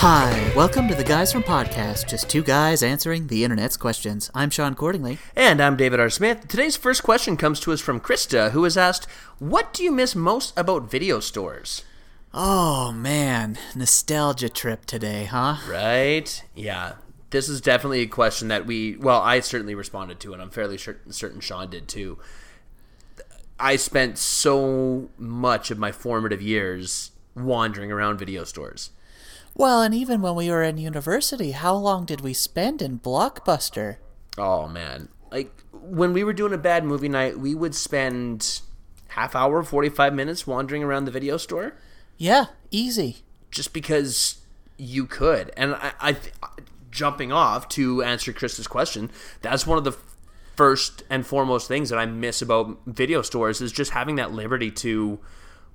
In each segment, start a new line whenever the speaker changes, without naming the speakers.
Hi, welcome to the Guys from Podcast, just two guys answering the internet's questions. I'm Shaun Cordingly.
And I'm David R. Smith. Today's first question comes to us from Krista, who has asked, What do you miss most about video stores?
Oh man, nostalgia trip today, huh?
Right? Yeah. This is definitely a question that we, well, I certainly responded to, and I'm fairly cer- certain Shaun did too. I spent so much of my formative years wandering around video stores.
Well, and even when we were in university, how long did we spend in Blockbuster?
Oh man. Like when we were doing a bad movie night, we would spend half hour, 45 minutes wandering around the video store
Yeah, easy.
just because you could. And I, I th- jumping off to answer Krista's question, that's one of the first and foremost things that I miss about video stores is just having that liberty to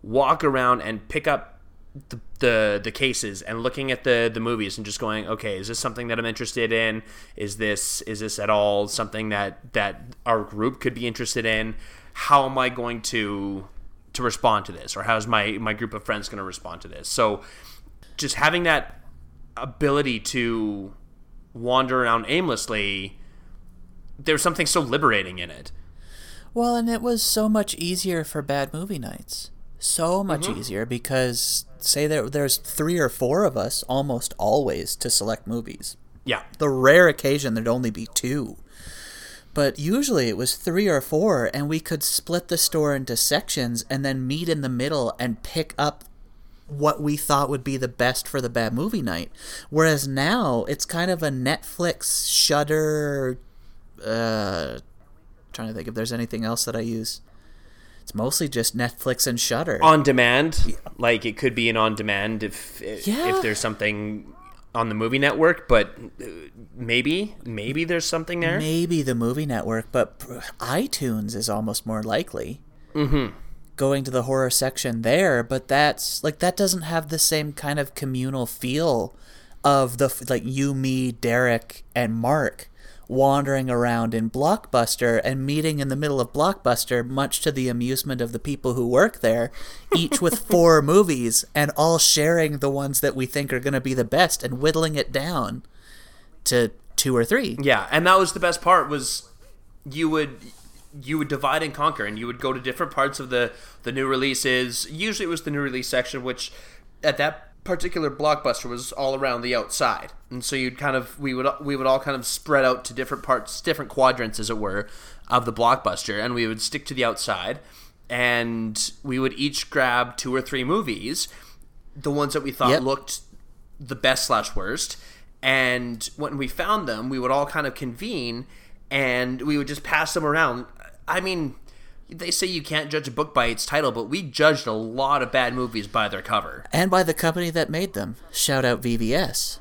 walk around and pick up the, the the cases and looking at the the movies and just going okay is this something that i'm interested in? Is this is this at all something that that our group could be interested in? How am i going to to respond to this? Or how's my my group of friends going to respond to this? So just having that ability to wander around aimlessly there's something so liberating in it.
Well, and it was so much easier for bad movie nights. So much easier because, say, there, there's three or four of us almost always to select movies.
yeah
the rare occasion there'd only be two. But usually it was three or four, and we could split the store into sections and then meet in the middle and pick up what we thought would be the best for the bad movie night. Whereas now it's kind of a Netflix, Shudder. Uh, trying to think if there's anything else that I use. It's mostly just Netflix and Shudder.
on demand like it could be an on demand if
Yeah.
if there's something on the movie network but uh, maybe maybe there's something there
Maybe the movie network, but iTunes is almost more likely. Mm-hmm. Going to the horror section there, but that's like that doesn't have the same kind of communal feel of the like you, me, Derek, and Mark wandering around in Blockbuster and meeting in the middle of Blockbuster, much to the amusement of the people who work there, each with four movies and all sharing the ones that we think are going to be the best and whittling it down to two or three.
yeah and that was the best part was you would you would divide and conquer and you would go to different parts of the the new releases usually it was the new release section which at that particular blockbuster was all around the outside. And so you'd kind of we would we would all kind of spread out to different parts different quadrants as it were of the blockbuster and we would stick to the outside. And we would each grab two or three movies the ones that we thought
Yep.
looked the best slash worst. And when we found them we would all kind of convene and we would just pass them around. I mean they say you can't judge a book by its title but we judged a lot of bad movies by their cover.
And by the company that made them. Shout out VVS.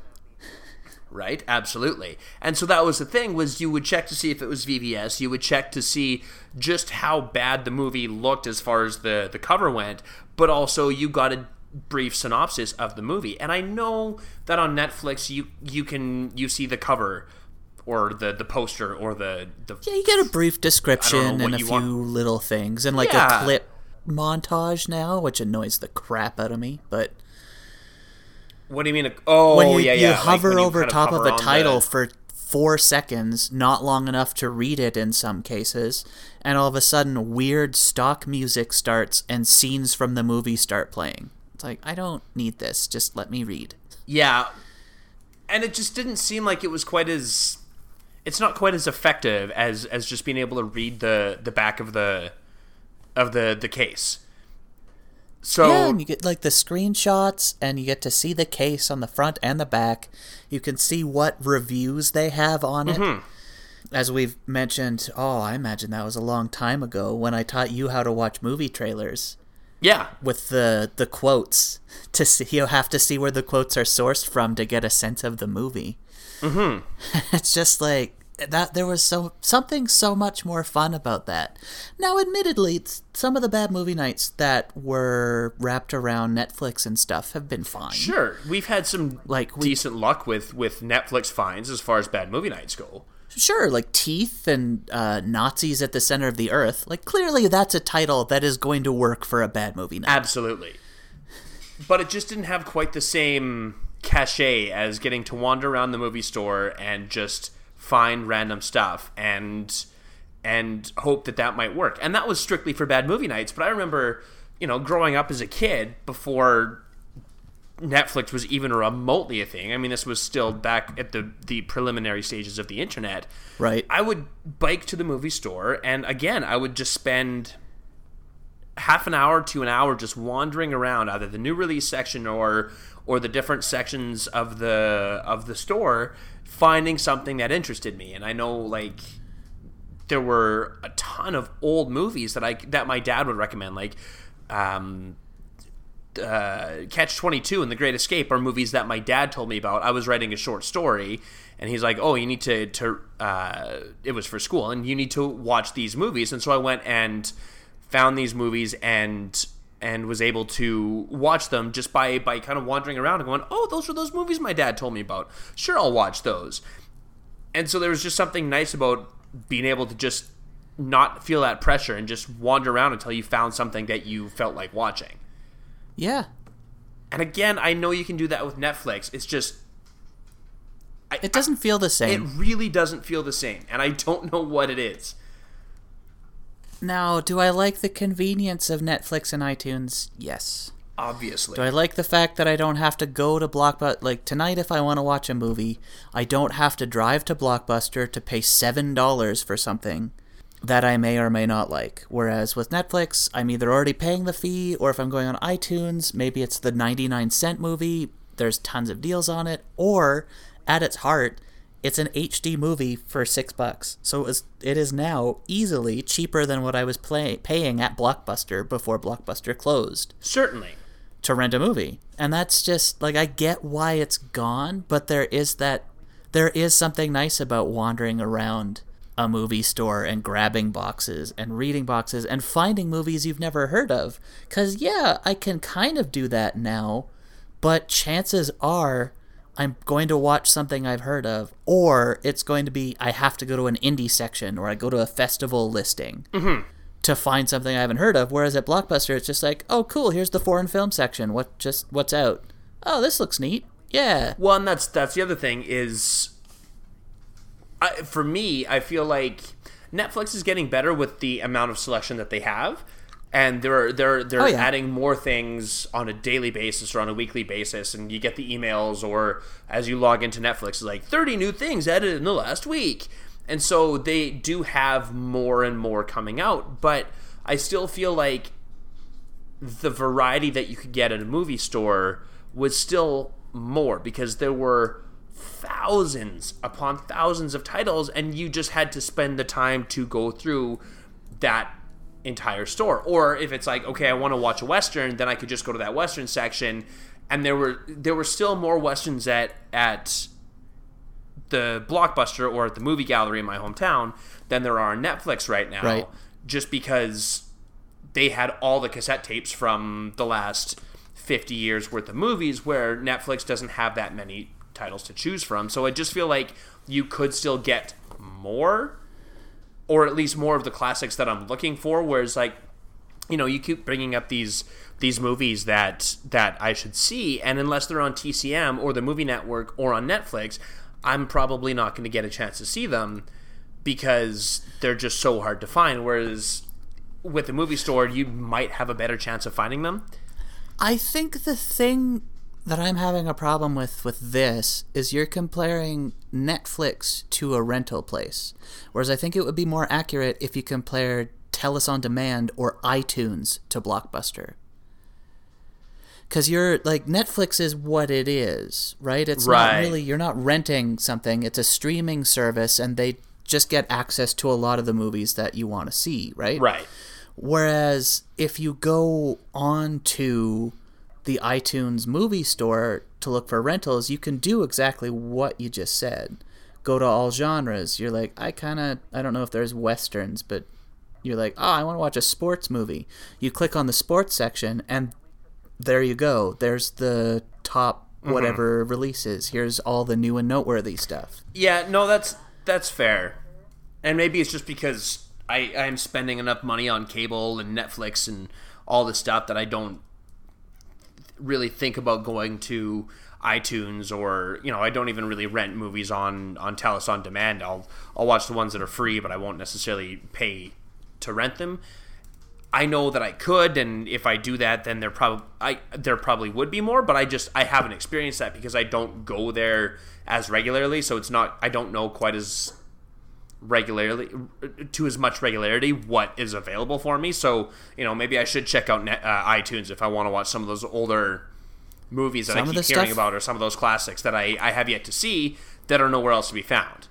right? Absolutely. And so that was the thing was you would check to see if it was vvs you would check to see just how bad the movie looked as far as the the cover went but also you got a brief synopsis of the movie. And i know that on netflix you you can you see the cover or the the poster or the the
Yeah, you get a brief description
what
and a few
want.
little things and like
Yeah.
a clip montage now, which annoys the crap out of me. But
what do you mean oh
when you,
yeah
you
yeah Like
hover
you
over
kind
top of a
on the-
title for four seconds, not long enough to read it in some cases, and all of a sudden weird stock music starts and scenes from the movie start playing. It's like I don't need this. Just let me read.
Yeah. And it just didn't seem like it was quite as it's not quite as effective as as just being able to read the the back of the of the the case. So
Yeah, and you get like the screenshots, and you get to see the case on the front and the back. You can see what reviews they have on it.
Mm-hmm.
As we've mentioned, oh, I imagine that was a long time ago when I taught you how to watch movie trailers
yeah,
with the the quotes. To see, you'll have to see where the quotes are sourced from to get a sense of the movie. Mm-hmm. it's just like that. There was so something so much more fun about that. Now, admittedly, some of the bad movie nights that were wrapped around Netflix and stuff have been fine.
sure. We've had some
Like, we-
decent luck with with Netflix finds as far as bad movie nights go.
Sure, like Teeth and uh, Nazis at the Center of the Earth. Like, clearly that's a title that is going to work for a bad movie night.
Absolutely. But it just didn't have quite the same cachet as getting to wander around the movie store and just find random stuff and and hope that that might work. And that was strictly for bad movie nights. But I remember, you know, growing up as a kid before Netflix was even remotely a thing. I mean, this was still back at the the preliminary stages of the internet.
Right.
I would bike to the movie store, and again, I would just spend half an hour to an hour just wandering around either the new release section or or the different sections of the of the store finding something that interested me and i know like there were a ton of old movies that i that my dad would recommend like um uh, Catch 22 and The Great Escape are movies that my dad told me about. I was writing a short story and he's like, "Oh, you need to to uh, it was for school and you need to watch these movies." And so I went and found these movies and and was able to watch them just by by kind of wandering around and going, "Oh, those are those movies my dad told me about. Sure, I'll watch those." And so there was just something nice about being able to just not feel that pressure and just wander around until you found something that you felt like watching.
Yeah.
And again, I know you can do that with Netflix. It's just
I, it doesn't feel the same.
It really doesn't feel the same, and I don't know what it is.
Now, do I like the convenience of Netflix and iTunes? Yes.
Obviously.
Do I like the fact that I don't have to go to Blockbuster? Like tonight, if I want to watch a movie, I don't have to drive to Blockbuster to pay $7 for something that I may or may not like. Whereas with Netflix, I'm either already paying the fee, or if I'm going on iTunes, maybe it's the 99 cent movie, there's tons of deals on it, or at its heart, it's an HD movie for six bucks. So it, was, it is now easily cheaper than what I was play, paying at Blockbuster before Blockbuster closed.
Certainly.
To rent a movie. And that's just like I get why it's gone, but there is that there is something nice about wandering around a movie store and grabbing boxes and reading boxes and finding movies you've never heard of. Cuz yeah, I can kind of do that now, but chances are I'm going to watch something I've heard of, or it's going to be I have to go to an indie section or I go to a festival listing
mm-hmm.
to find something I haven't heard of. Whereas at Blockbuster, it's just like, oh, cool, here's the foreign film section. What just what's out? Oh, this looks neat. Yeah.
Well, and that's that's the other thing is, I, for me, I feel like Netflix is getting better with the amount of selection that they have and they're they're they're oh, yeah. adding more things on a daily basis or on a weekly basis and you get the emails or as you log into Netflix it's like 30 new things added in the last week and so they do have more and more coming out but I still feel like the variety that you could get at a movie store was still more because there were thousands upon thousands of titles and you just had to spend the time to go through that entire store. Or if it's like, okay, I want to watch a western, then I could just go to that western section. And there were there were still more westerns at at the blockbuster or at the movie gallery in my hometown than there are on Netflix right now.
Right.
Just because they had all the cassette tapes from the last 50 years worth of movies where Netflix doesn't have that many titles to choose from. So I just feel like you could still get more or at least more of the classics that I'm looking for. Whereas like, you know, you keep bringing up these these movies that that I should see, and unless they're on TCM or the Movie Network or on Netflix, I'm probably not going to get a chance to see them because they're just so hard to find. Whereas with the movie store, you might have a better chance of finding them.
I think the thing that I'm having a problem with with this is you're comparing Netflix to a rental place, whereas I think it would be more accurate if you compared Telus on Demand or iTunes to Blockbuster. Because you're like Netflix is what it is, right? It's right. not really you're not renting something; it's a streaming service, and they just get access to a lot of the movies that you want to see, right?
Right.
Whereas if you go on to the iTunes movie store to look for rentals, you can do exactly what you just said. Go to all genres. You're like, I kind of, I don't know if there's westerns, but you're like, oh, I want to watch a sports movie. You click on the sports section, and there you go. There's the top mm-hmm. whatever mm-hmm. releases. Here's all the new and noteworthy stuff.
Yeah, no, that's that's fair. And maybe it's just because I I'm spending enough money on cable and Netflix and all the stuff that I don't really think about going to iTunes or you know I don't even really rent movies on on Telus on demand. I'll I'll watch the ones that are free, but I won't necessarily pay to rent them. I know that I could, and if I do that, then there probably I there probably would be more. But I just I haven't experienced that because I don't go there as regularly, so it's not I don't know quite as regularly to as much regularity what is available for me. So you know maybe I should check out Net, uh, iTunes if I want to watch some of those older movies that
Some
I keep hearing
stuff-
about, or some of those classics that I I have yet to see that are nowhere else to be found.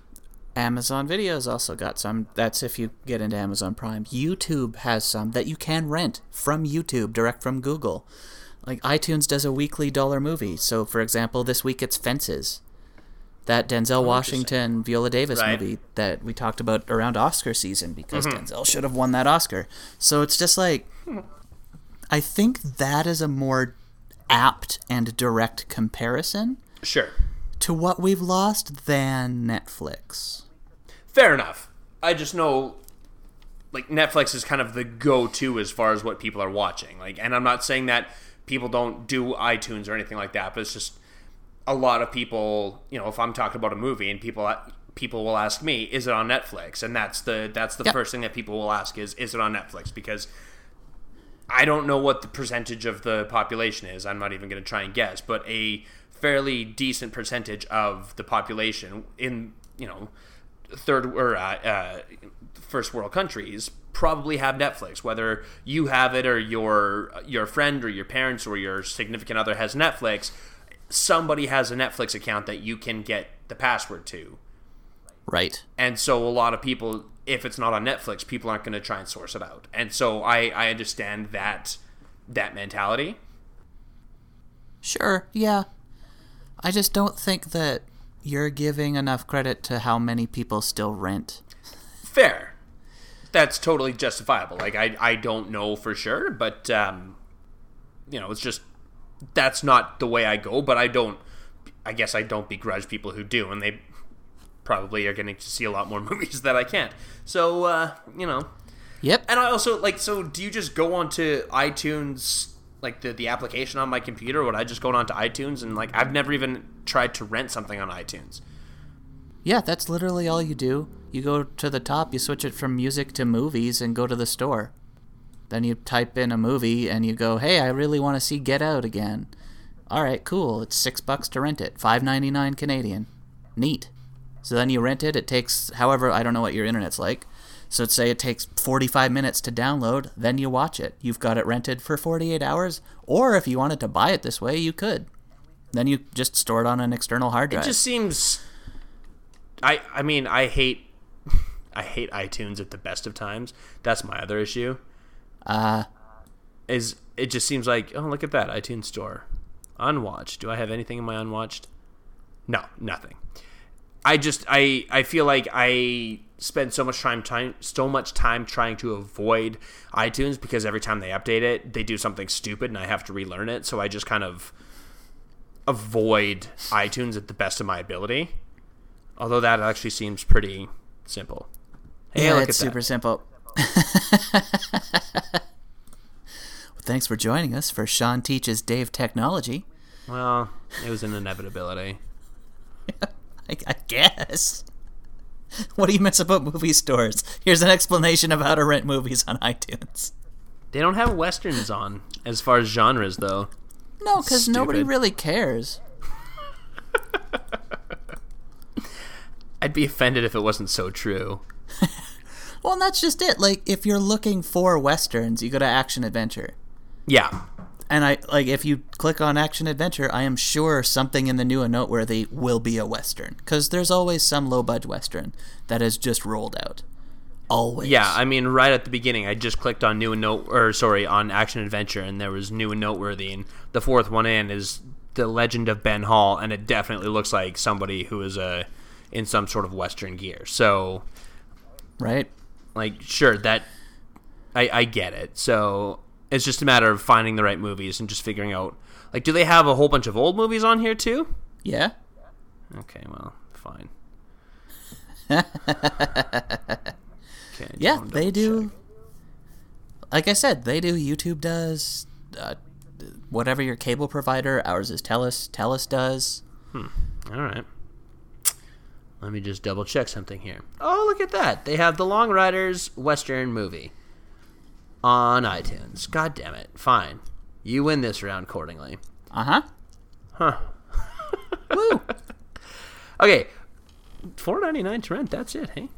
Amazon Video's also got some. That's if you get into Amazon Prime. YouTube has some that you can rent from YouTube, direct from Google. Like iTunes does a weekly dollar movie. So, for example, this week it's Fences. That Denzel Washington, Viola Davis
Right.
movie that we talked about around Oscar season because mm-hmm. Denzel should have won that Oscar. So it's just like, I think that is a more apt and direct comparison
Sure,
to what we've lost than Netflix.
fair enough. I just know like Netflix is kind of the go-to as far as what people are watching. Like, and I'm not saying that people don't do iTunes or anything like that, but it's just a lot of people. You know, if I'm talking about a movie and people people will ask me, "Is it on Netflix?" and that's the that's the
Yep.
first thing that people will ask is, "Is it on Netflix?" Because I don't know what the percentage of the population is. I'm not even going to try and guess, but a fairly decent percentage of the population in you know third or uh, uh, first world countries probably have Netflix. Whether you have it or your your friend or your parents or your significant other has Netflix, somebody has a Netflix account that you can get the password to.
Right.
And so a lot of people, if it's not on Netflix, people aren't going to try and source it out. And so I, I understand that that mentality.
Sure, yeah. I just don't think that you're giving enough credit to how many people still rent.
Fair. That's totally justifiable. Like I, I don't know for sure, but um, you know, it's just that's not the way I go. But I don't. I guess I don't begrudge people who do, and they probably are getting to see a lot more movies that I can't. So uh, you know,
Yep.
And I also like so do you just go onto iTunes like the the application on my computer or would I just go onto iTunes and like I've never even tried to rent something on iTunes.
Yeah, that's literally all you do. You go to the top, you switch it from music to movies, and go to the store. Then you type in a movie and you go, "Hey, I really want to see Get Out again." All right, cool. It's six bucks to rent it, five ninety nine Canadian. Neat. So then you rent it. It takes however I don't know what your internet's like. So say it takes forty five minutes to download. Then you watch it. You've got it rented for forty eight hours. Or if you wanted to buy it this way, you could. Then you just store it on an external hard drive.
It just seems I I mean I hate I hate iTunes at the best of times. That's my other issue.
Uh
Is it just seems like oh look at that iTunes store. Unwatched. Do I have anything in my unwatched? No, nothing. I just I I feel like I spend so much time time so much time trying to avoid iTunes because every time they update it, they do something stupid and I have to relearn it. So I just kind of avoid iTunes at the best of my ability. Although that actually seems pretty simple. Hey,
yeah,
look
it's super simple. Well, thanks for joining us for Shaun Teaches Dave Technology.
Well, it was an inevitability.
I, I guess. What do you miss about movie stores? Here's an explanation of how to rent movies on iTunes.
They don't have westerns on as far as genres though.
No, because nobody really cares.
I'd be offended if it wasn't so true.
Well, and that's just it. Like, if you're looking for westerns, you go to Action Adventure.
Yeah.
And I like if you click on action adventure, I am sure something in the new and noteworthy will be a western because there's always some low budget western that is just rolled out. Always.
Yeah, I mean, right at the beginning, I just clicked on new and note, or sorry, on action adventure, and there was new and noteworthy, and the fourth one in is the Legend of Ben Hall, and it definitely looks like somebody who is uh, in some sort of Western gear. So,
right.
Like, sure, that I, I get it. So it's just a matter of finding the right movies and just figuring out, like, do they have a whole bunch of old movies on here too?
Yeah.
Okay, well, fine. Okay,
Yeah, they do.
check.
Like I said, they do. YouTube does. Uh, whatever your cable provider. Ours is Telus. Telus does.
All right. Let me just double check something here. Oh, look at that. They have the Long Riders Western movie on iTunes. God damn it. Fine. You win this round accordingly.
Uh huh.
Huh.
Woo.
Okay. Four ninety nine to rent, that's it, hey?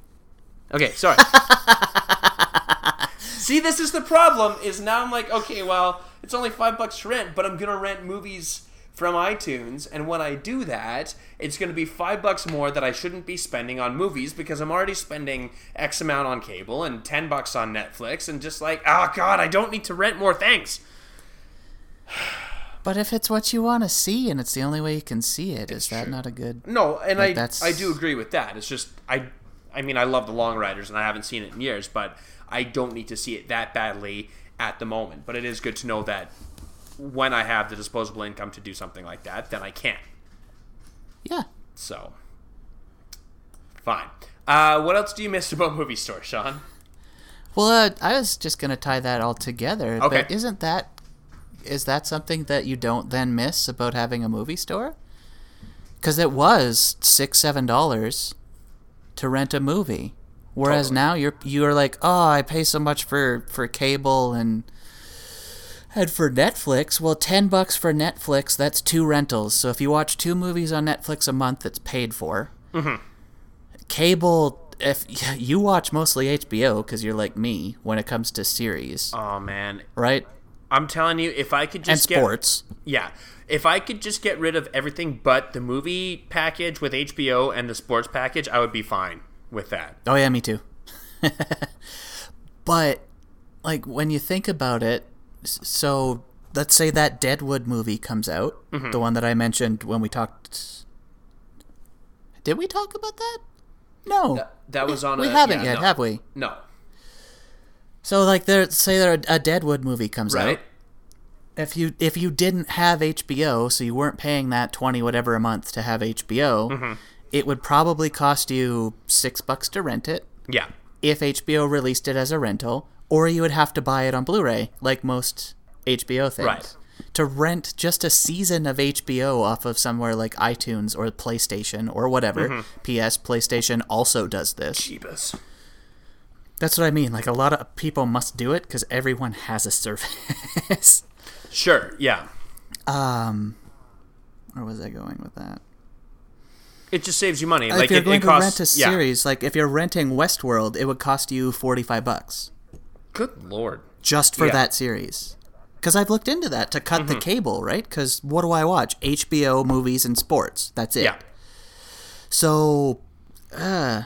Okay, sorry. See, this is the problem, is now I'm like, okay, well, it's only five bucks to rent, but I'm gonna rent movies from iTunes, and when I do that, it's gonna be five bucks more that I shouldn't be spending on movies because I'm already spending X amount on cable and ten bucks on Netflix, and just like, oh god, I don't need to rent more, thanks.
But if it's what you want to see and it's the only way you can see it, is that not a good?
No, and
Like,
I
that's-
I do agree with that. It's just I I mean I love the Long Riders and I haven't seen it in years, but I don't need to see it that badly at the moment. But it is good to know that when I have the disposable income to do something like that, then I can.
Yeah.
So fine. Uh, what else do you miss about movie store, Shaun?
Well, uh, I was just gonna tie that all together.
Okay.
But isn't that is that something that you don't then miss about having a movie store? Because it was six seven dollars to rent a movie, whereas
Totally.
now you're you're like, oh, I pay so much for for cable and and for Netflix. Well, ten bucks for Netflix, that's two rentals. So if you watch two movies on Netflix a month, it's paid for. Mm-hmm. Cable. If you watch mostly HBO because you're like me when it comes to series,
Oh man,
right?
I'm telling you, if I could
And
just get
sports.
Yeah. If I could just get rid of everything but the movie package with HBO and the sports package, I would be fine with that.
Oh yeah, me too. but like when you think about it, so let's say that Deadwood movie comes out,
Mm-hmm.
the one that I mentioned when we talked. Did we talk about that? No,
That, that was on
we
a,
haven't
yeah,
yet,
no.
have we?
No.
So like there, say there a Deadwood movie comes
Right?
out. If you if you didn't have HBO, so you weren't paying that twenty whatever a month to have HBO,
Mm-hmm.
it would probably cost you six bucks to rent it.
Yeah.
if HBO released it as a rental, or you would have to buy it on Blu-ray, like most HBO things.
Right.
To rent just a season of HBO off of somewhere like iTunes or PlayStation or whatever.
Mm-hmm.
PS, PlayStation also does this.
Jeebus.
That's what I mean. Like a lot of people must do it because everyone has a service.
Sure, yeah.
um, where was I going with that?
It just saves you money.
if
like
you're
it,
going
it
to
costs,
rent a
yeah.
series, like if you're renting Westworld, it would cost you forty-five bucks.
Good lord.
just for
Yeah.
that series. Because I've looked into that to cut
Mm-hmm.
the cable, right? Because what do I watch? HBO movies and sports. That's it.
Yeah.
So, uh,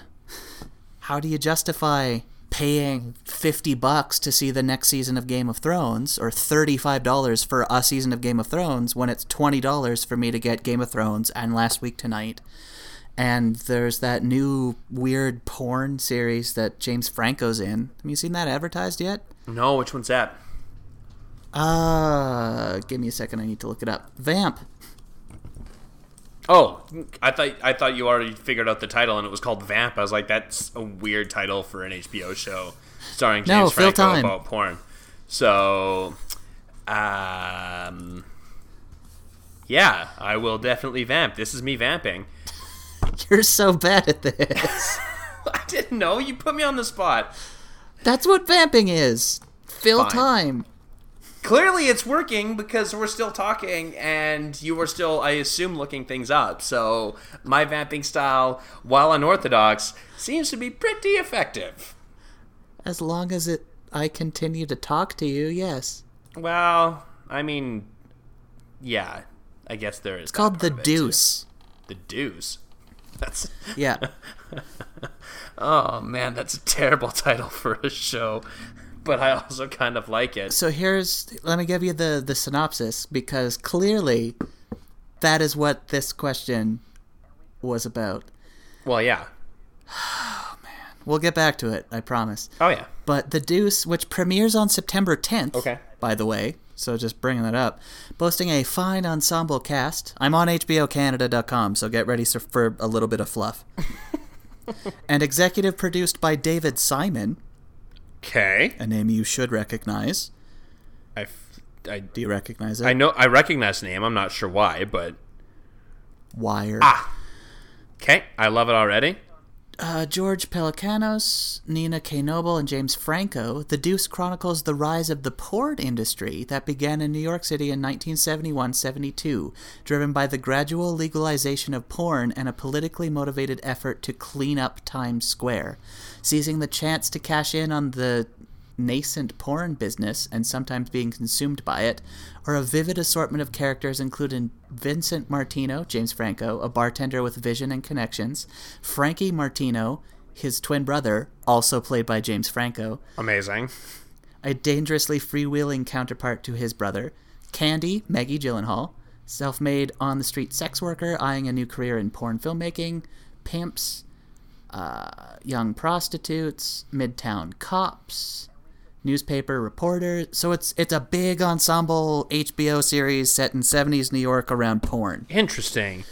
how do you justify paying fifty bucks to see the next season of Game of Thrones, or thirty-five dollars for a season of Game of Thrones, when it's twenty dollars for me to get Game of Thrones and Last Week Tonight? And there's that new weird porn series that James Franco's in. Have you seen that advertised yet?
No, which one's that?
Uh, give me a second. I need to look it up. Vamp.
Oh, I thought I thought you already figured out the title and it was called Vamp. I was like, that's a weird title for an HBO show starring
No,
James
fill
Franco
time.
about porn. So, um, yeah, I will definitely vamp. This is me vamping.
You're so bad at this.
I didn't know. You put me on the spot.
That's what vamping is. Fill
Fine.
time.
Clearly, it's working because we're still talking and you are still, I assume, looking things up. So, my vamping style, while unorthodox, seems to be pretty effective.
As long as it, I continue to talk to you. Yes.
Well, I mean, yeah, I guess there is.
It's called the Deuce.
The Deuce. That's
Yeah.
oh man, that's a terrible title for a show, but I also kind of like it.
so here's. Let me give you the the synopsis because clearly, that is what this question was about.
Well, yeah.
Oh, we'll get back to it. I promise.
Oh yeah.
But The Deuce, which premieres on September 10th,
Okay.
by the way, so just bringing that up, boasting a fine ensemble cast. I'm on HBOCanada.com, so get ready for a little bit of fluff. and executive produced by David Simon,
Okay.
a name you should recognize.
I f- I
Do you recognize it?
I know I recognize the name. I'm not sure why, but
Wire.
ah, okay, I love it already.
Uh, George Pelecanos, Nina K. Noble, and James Franco, The Deuce chronicles the rise of the porn industry that began in New York City in 1971 72, driven by the gradual legalization of porn and a politically motivated effort to clean up Times Square. Seizing the chance to cash in on the nascent porn business and sometimes being consumed by it, are a vivid assortment of characters including Vincent Martino, James Franco, a bartender with vision and connections, Frankie Martino, his twin brother, also played by James Franco,
Amazing.
a dangerously freewheeling counterpart to his brother, Candy, Maggie Gyllenhaal, self made on the street sex worker eyeing a new career in porn filmmaking, pimps, uh, young prostitutes, midtown cops, newspaper reporter. So it's it's a big ensemble HBO series set in 70s New York around porn.
Interesting.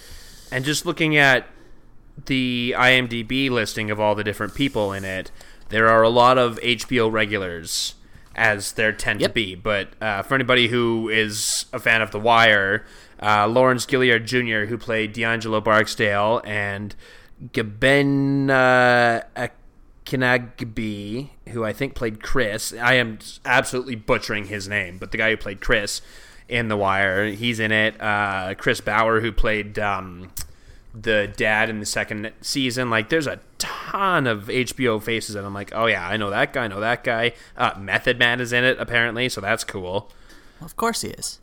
And just looking at the IMDb listing of all the different people in it, there are a lot of HBO regulars, as there tend to be. But uh, for anybody who is a fan of The Wire, uh, Lawrence Gilliard Jr., who played D'Angelo Barksdale, and Gaben uh, Akinnagbe, who I think played Chris. I am absolutely butchering his name, but the guy who played Chris in The Wire, he's in it. Uh, Chris Bauer, who played um, the dad in the second season. Like, there's a ton of HBO faces, and I'm like, oh yeah, I know that guy, I know that guy. Uh, Method Man is in it apparently, so that's cool.
Of course he is.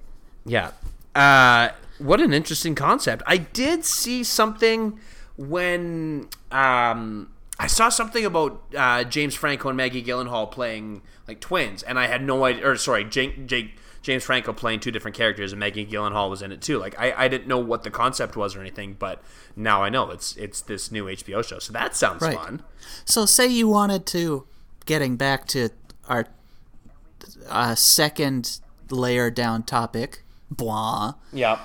Yeah. Uh, what an interesting concept. I did see something when um, I saw something about uh, James Franco and Maggie Gyllenhaal playing like twins, and I had no idea. Or sorry, Jake, Jake, James Franco playing two different characters, and Maggie Gyllenhaal was in it too. Like I, I didn't know what the concept was or anything, but now I know it's it's this new HBO show. So that sounds
Right.
fun.
So, say you wanted to, getting back to our uh, second layer down topic, blah.
Yeah.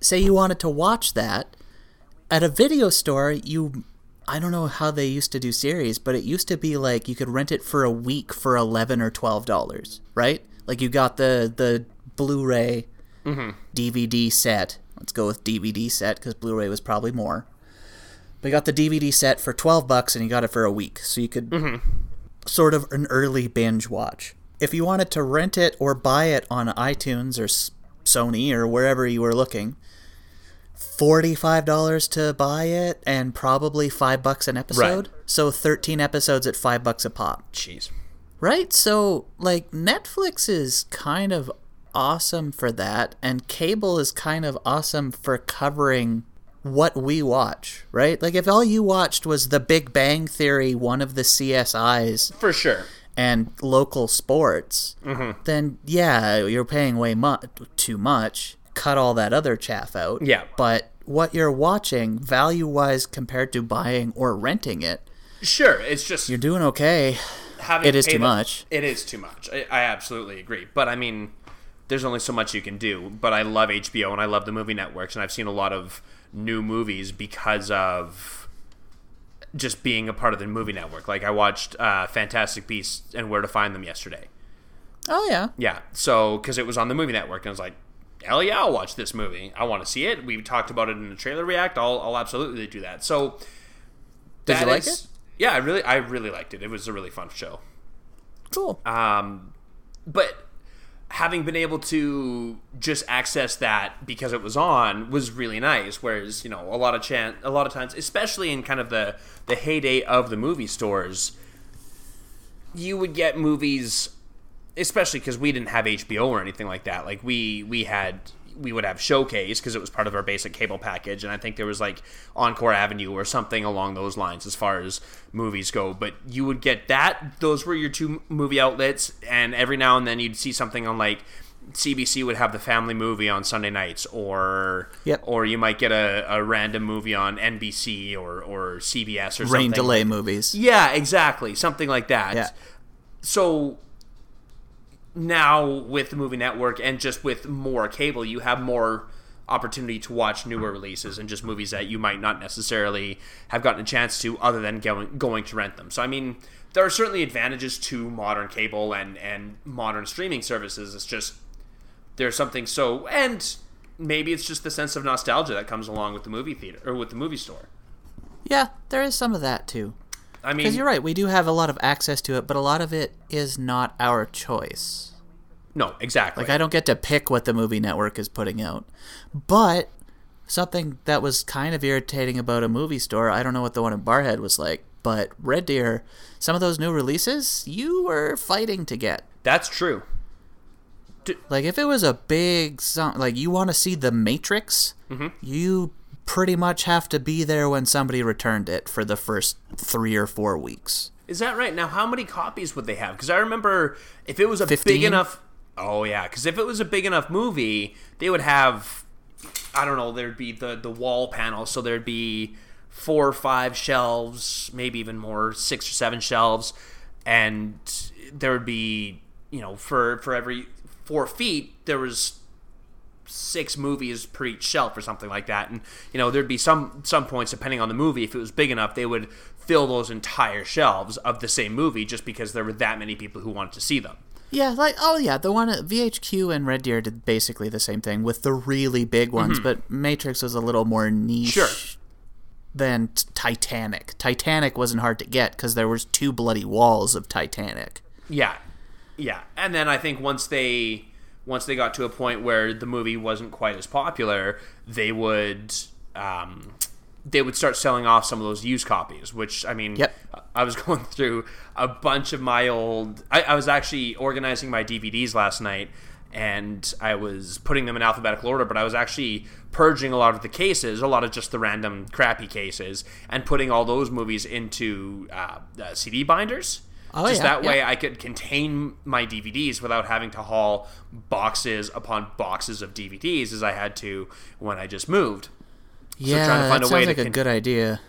Say you wanted to watch that at a video store. You, I don't know how they used to do series, but it used to be like you could rent it for a week for eleven or twelve dollars, right? Like you got the the Blu-ray mm-hmm. DVD set. Let's go with DVD set because Blu-ray was probably more. But you got the DVD set for 12 bucks and you got it for a week. So you could mm-hmm. sort of an early binge watch. If you wanted to rent it or buy it on iTunes or Sony or wherever you were looking, $45 to buy it and probably 5 bucks an episode. Right. So 13 episodes at 5 bucks a pop.
Jeez.
Right? So, like, Netflix is kind of awesome for that, and cable is kind of awesome for covering what we watch, right? Like, if all you watched was The Big Bang Theory, one of the CSIs,
For sure.
and local sports,
Mm-hmm.
then yeah, you're paying way mu- too much. Cut all that other chaff out.
Yeah.
But what you're watching, value wise, compared to buying or renting it,
Sure. It's just
you're doing okay. It is too much.
It is too much. I, I absolutely agree. But I mean, there's only so much you can do. But I love HBO and I love the movie networks, and I've seen a lot of new movies because of just being a part of the movie network. Like I watched uh, Fantastic Beasts and Where to Find Them yesterday.
Oh, yeah.
Yeah, so because it was on the movie network, and I was like, hell yeah, I'll watch this movie. I want to see it. We talked about it in the trailer react. I'll, I'll absolutely do that. So,
Did you like
is-
it?
Yeah, I really, I really liked it. It was a really fun show.
Cool.
Um, but having been able to just access that because it was on was really nice. Whereas you know a lot of chan- a lot of times, especially in kind of the the heyday of the movie stores, you would get movies, especially because we didn't have HBO or anything like that. Like we we had. We would have Showcase because it was part of our basic cable package, and I think there was like Encore Avenue or something along those lines as far as movies go. But you would get that; those were your two movie outlets, and every now and then you'd see something on like CBC would have the family movie on Sunday nights, or
Yep.
or you might get a, a random movie on NBC or or CBS or something.
Rain delay movies.
Yeah, exactly, something like that.
Yeah.
So now with the movie network and just with more cable, you have more opportunity to watch newer releases and just movies that you might not necessarily have gotten a chance to other than going going to rent them. So I mean, there are certainly advantages to modern cable and and modern streaming services. It's just there's something so and maybe it's just the sense of nostalgia that comes along with the movie theater or with the movie store.
Yeah, there is some of that too.
I mean,
Because you're right, we do have a lot of access to it, but a lot of it is not our choice.
No, exactly.
Like I don't get to pick what the movie network is putting out. But something that was kind of irritating about a movie store, I don't know what the one in Barrhead was like, but Red Deer, some of those new releases, you were fighting to get.
That's true.
Like if it was a big song, like you want to see The Matrix, mm-hmm. you pretty much have to be there when somebody returned it for the first 3 or 4 weeks.
Is that right? Now, how many copies would they have? Because I remember if it was a
15?
big enough. Oh yeah, because if it was a big enough movie, they would have. I don't know. There'd be the the wall panel, so there'd be four or five shelves, maybe even more, six or seven shelves, and there would be you know for for every four feet there was six movies per each shelf or something like that and you know there'd be some some points depending on the movie if it was big enough they would fill those entire shelves of the same movie just because there were that many people who wanted to see them
Yeah, like oh yeah, the one at VHQ and Red Deer did basically the same thing with the really big ones, but Matrix was a little more niche
Sure.
than t- Titanic. Titanic wasn't hard to get because there was two bloody walls of Titanic.
yeah yeah and then i think once they once they got to a point where the movie wasn't quite as popular they would um they would start selling off some of those used copies which i mean
Yep.
I was going through a bunch of my old. I, I was actually organizing my DVDs last night, and I was putting them in alphabetical order. But I was actually purging a lot of the cases, a lot of just the random crappy cases, and putting all those movies into uh, uh, CD binders.
Oh,
just
yeah,
that way,
yeah.
I could contain my DVDs without having to haul boxes upon boxes of DVDs as I had to when I just moved.
Yeah,
trying to find
that
a way
sounds
to
like a
con-
good idea.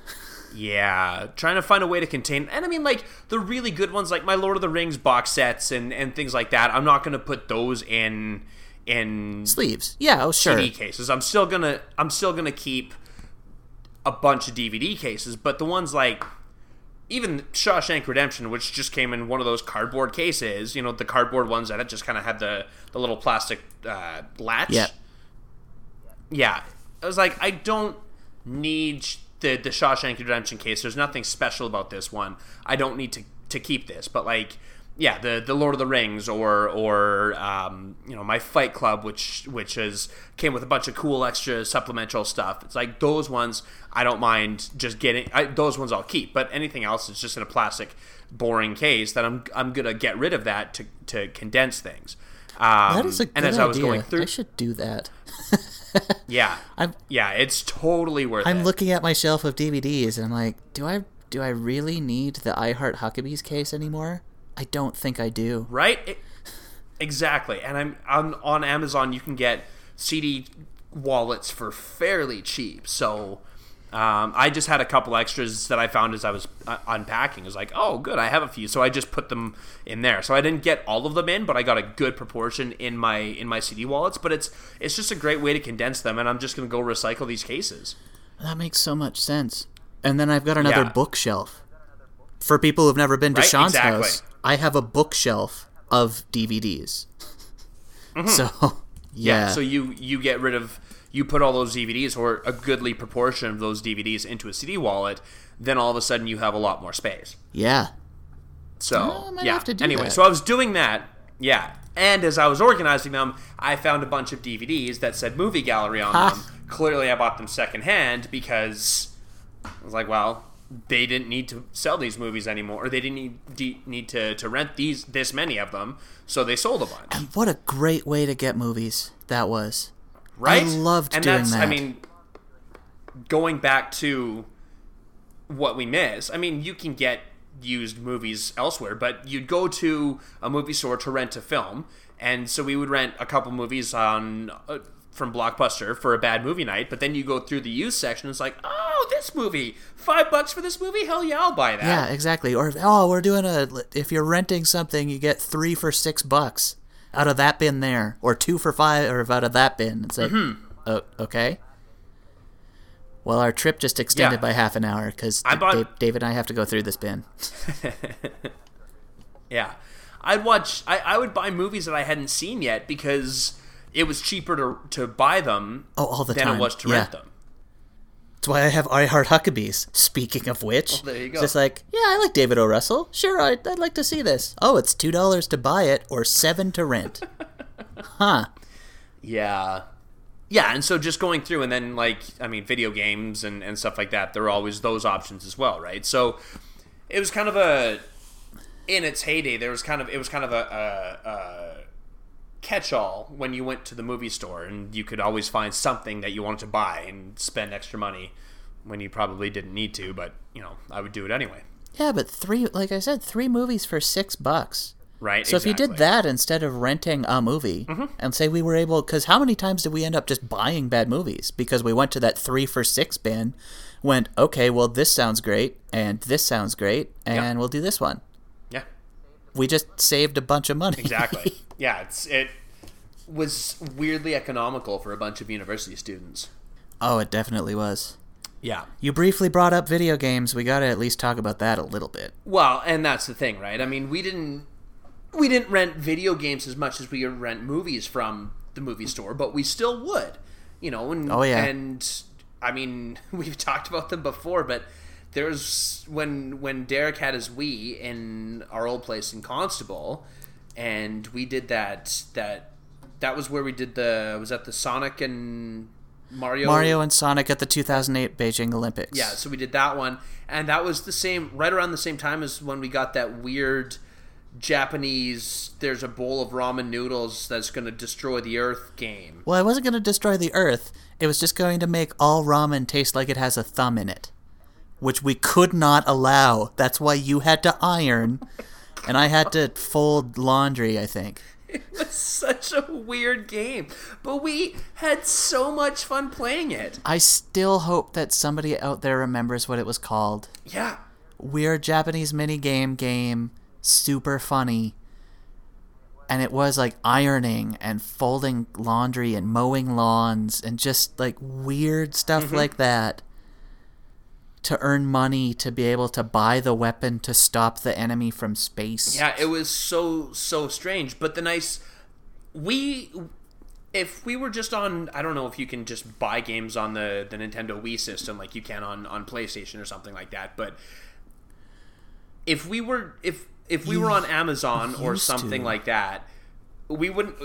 Yeah, trying to find a way to contain, and I mean, like the really good ones, like my Lord of the Rings box sets and and things like that. I'm not going to put those in in
Sleeves. Yeah, oh sure.
CD cases. I'm still gonna I'm still gonna keep a bunch of DVD cases, but the ones like even Shawshank Redemption, which just came in one of those cardboard cases, you know, the cardboard ones that just kind of had the the little plastic uh, latch.
Yeah.
Yeah, I was like, I don't need the the Shawshank Redemption case. There's nothing special about this one. I don't need to to keep this, but like. Yeah, the the Lord of the Rings or or um, you know my Fight Club, which which is came with a bunch of cool extra supplemental stuff. It's like those ones I don't mind just getting. I, those ones I'll keep, but anything else is just in a plastic, boring case that I'm I'm gonna get rid of that to to condense things. Um,
That is a good
and as
idea.
I was going through,
I should do that.
yeah,
I'm
yeah, it's totally worth it.
I'm
it.
looking at my shelf of DVDs and I'm like, do I do I really need the I Heart Huckabees case anymore? I don't think I do.
right? It- exactly. And I'm on on Amazon. You can get CD wallets for fairly cheap. So um, I just had a couple extras that I found as I was uh, unpacking. I was like, oh, good, I have a few. So I just put them in there. So I didn't get all of them in, but I got a good proportion in my in my CD wallets. But it's it's just a great way to condense them. And I'm just gonna go recycle these cases.
That makes so much sense. And then I've got another
Yeah.
bookshelf. For people who've never been to
Right,
Shaun's
exactly.
house, I have a bookshelf of DVDs. So, yeah.
So you you get rid of you put all those DVDs or a goodly proportion of those DVDs into a CD wallet, then all of a sudden you have a lot more space.
yeah.
So
Oh, I might
yeah.
have to do
anyway,
that.
so I was doing that. Yeah. And as I was organizing them, I found a bunch of DVDs that said movie gallery on
Ha.
them. Clearly, I bought them secondhand because I was like, well, they didn't need to sell these movies anymore, or they didn't need, de- need to, to rent these this many of them, so they sold a bunch.
And what a great way to get movies that was.
Right?
loved
and
doing
that's, I mean, going back to what we miss. I mean, you can get used movies elsewhere, but you'd go to a movie store to rent a film, and so we would rent a couple movies on. Uh, from Blockbuster for a bad movie night, but then you go through the used section. It's like, oh, this movie, five bucks for this movie? Hell yeah, I'll buy that.
Yeah, exactly. Or oh, we're doing a if you're renting something, you get 3 for 6 bucks out of that bin there or 2 for 5 or out of that bin. It's like
Mm-hmm.
oh, okay. Well, our trip just extended
Yeah.
by half an hour
I bought-
David and I have to go through this bin.
Yeah. I'd watch I, I would buy movies that I hadn't seen yet because it was cheaper to to buy them
Oh, all the
than
time.
it was to
Yeah.
rent them.
That's why I have I Heart Huckabees. Speaking of which,
there you go.
just like, yeah, I like David O. Russell. Sure, I'd, I'd like to see this. Oh, it's two dollars to buy it or seven to rent. huh?
Yeah. Yeah, and so just going through and then like I mean video games and, and stuff like that, there are always those options as well, right? So it was kind of a in its heyday, there was kind of it was kind of a, a, a catch all when you went to the movie store and you could always find something that you wanted to buy and spend extra money when you probably didn't need to, but you know, I would do it anyway.
Yeah, but three, like I said, three movies for six bucks.
Right?
So if you did that instead of renting a movie, mm-hmm. and say we were able, because how many times did we end up just buying bad movies because we went to that three for six bin, went okay, well this sounds great and this sounds great, and
Yeah.
we'll do this one. We just saved a bunch of money.
Exactly. yeah, it's it was weirdly economical for a bunch of university students.
oh, it definitely was.
Yeah.
You briefly brought up video games. We got to at least talk about that a little bit.
Well, and that's the thing, right? I mean, we didn't we didn't rent video games as much as we rent movies from the movie store, but we still would, you know. And
Oh, yeah.
and I mean, we've talked about them before, but there's when when Derek had his Wii in our old place in Constable, and we did that that that was where we did the was that the Sonic and Mario
Mario and Sonic at the 2008 Beijing Olympics.
yeah, so we did that one, and that was the same right around the same time as when we got that weird Japanese. There's a bowl of ramen noodles that's going to destroy the Earth game.
Well, I wasn't going to destroy the Earth. It was just going to make all ramen taste like it has a thumb in it, which we could not allow. That's why you had to iron, and I had to fold laundry. I think.
It was such a weird game, but we had so much fun playing it.
I still hope that somebody out there remembers what it was called.
Yeah,
Weird Japanese mini game game, super funny. And it was like ironing and folding laundry and mowing lawns and just like weird stuff
Mm-hmm.
like that to earn money to be able to buy the weapon to stop the enemy from space.
yeah, it was so so strange. But the nice, we. If we were just on, I don't know if you can just buy games on the, the Nintendo Wii system like you can on, on PlayStation or something like that, but if we were if if we were on Amazon or something
to.
like that, we wouldn't.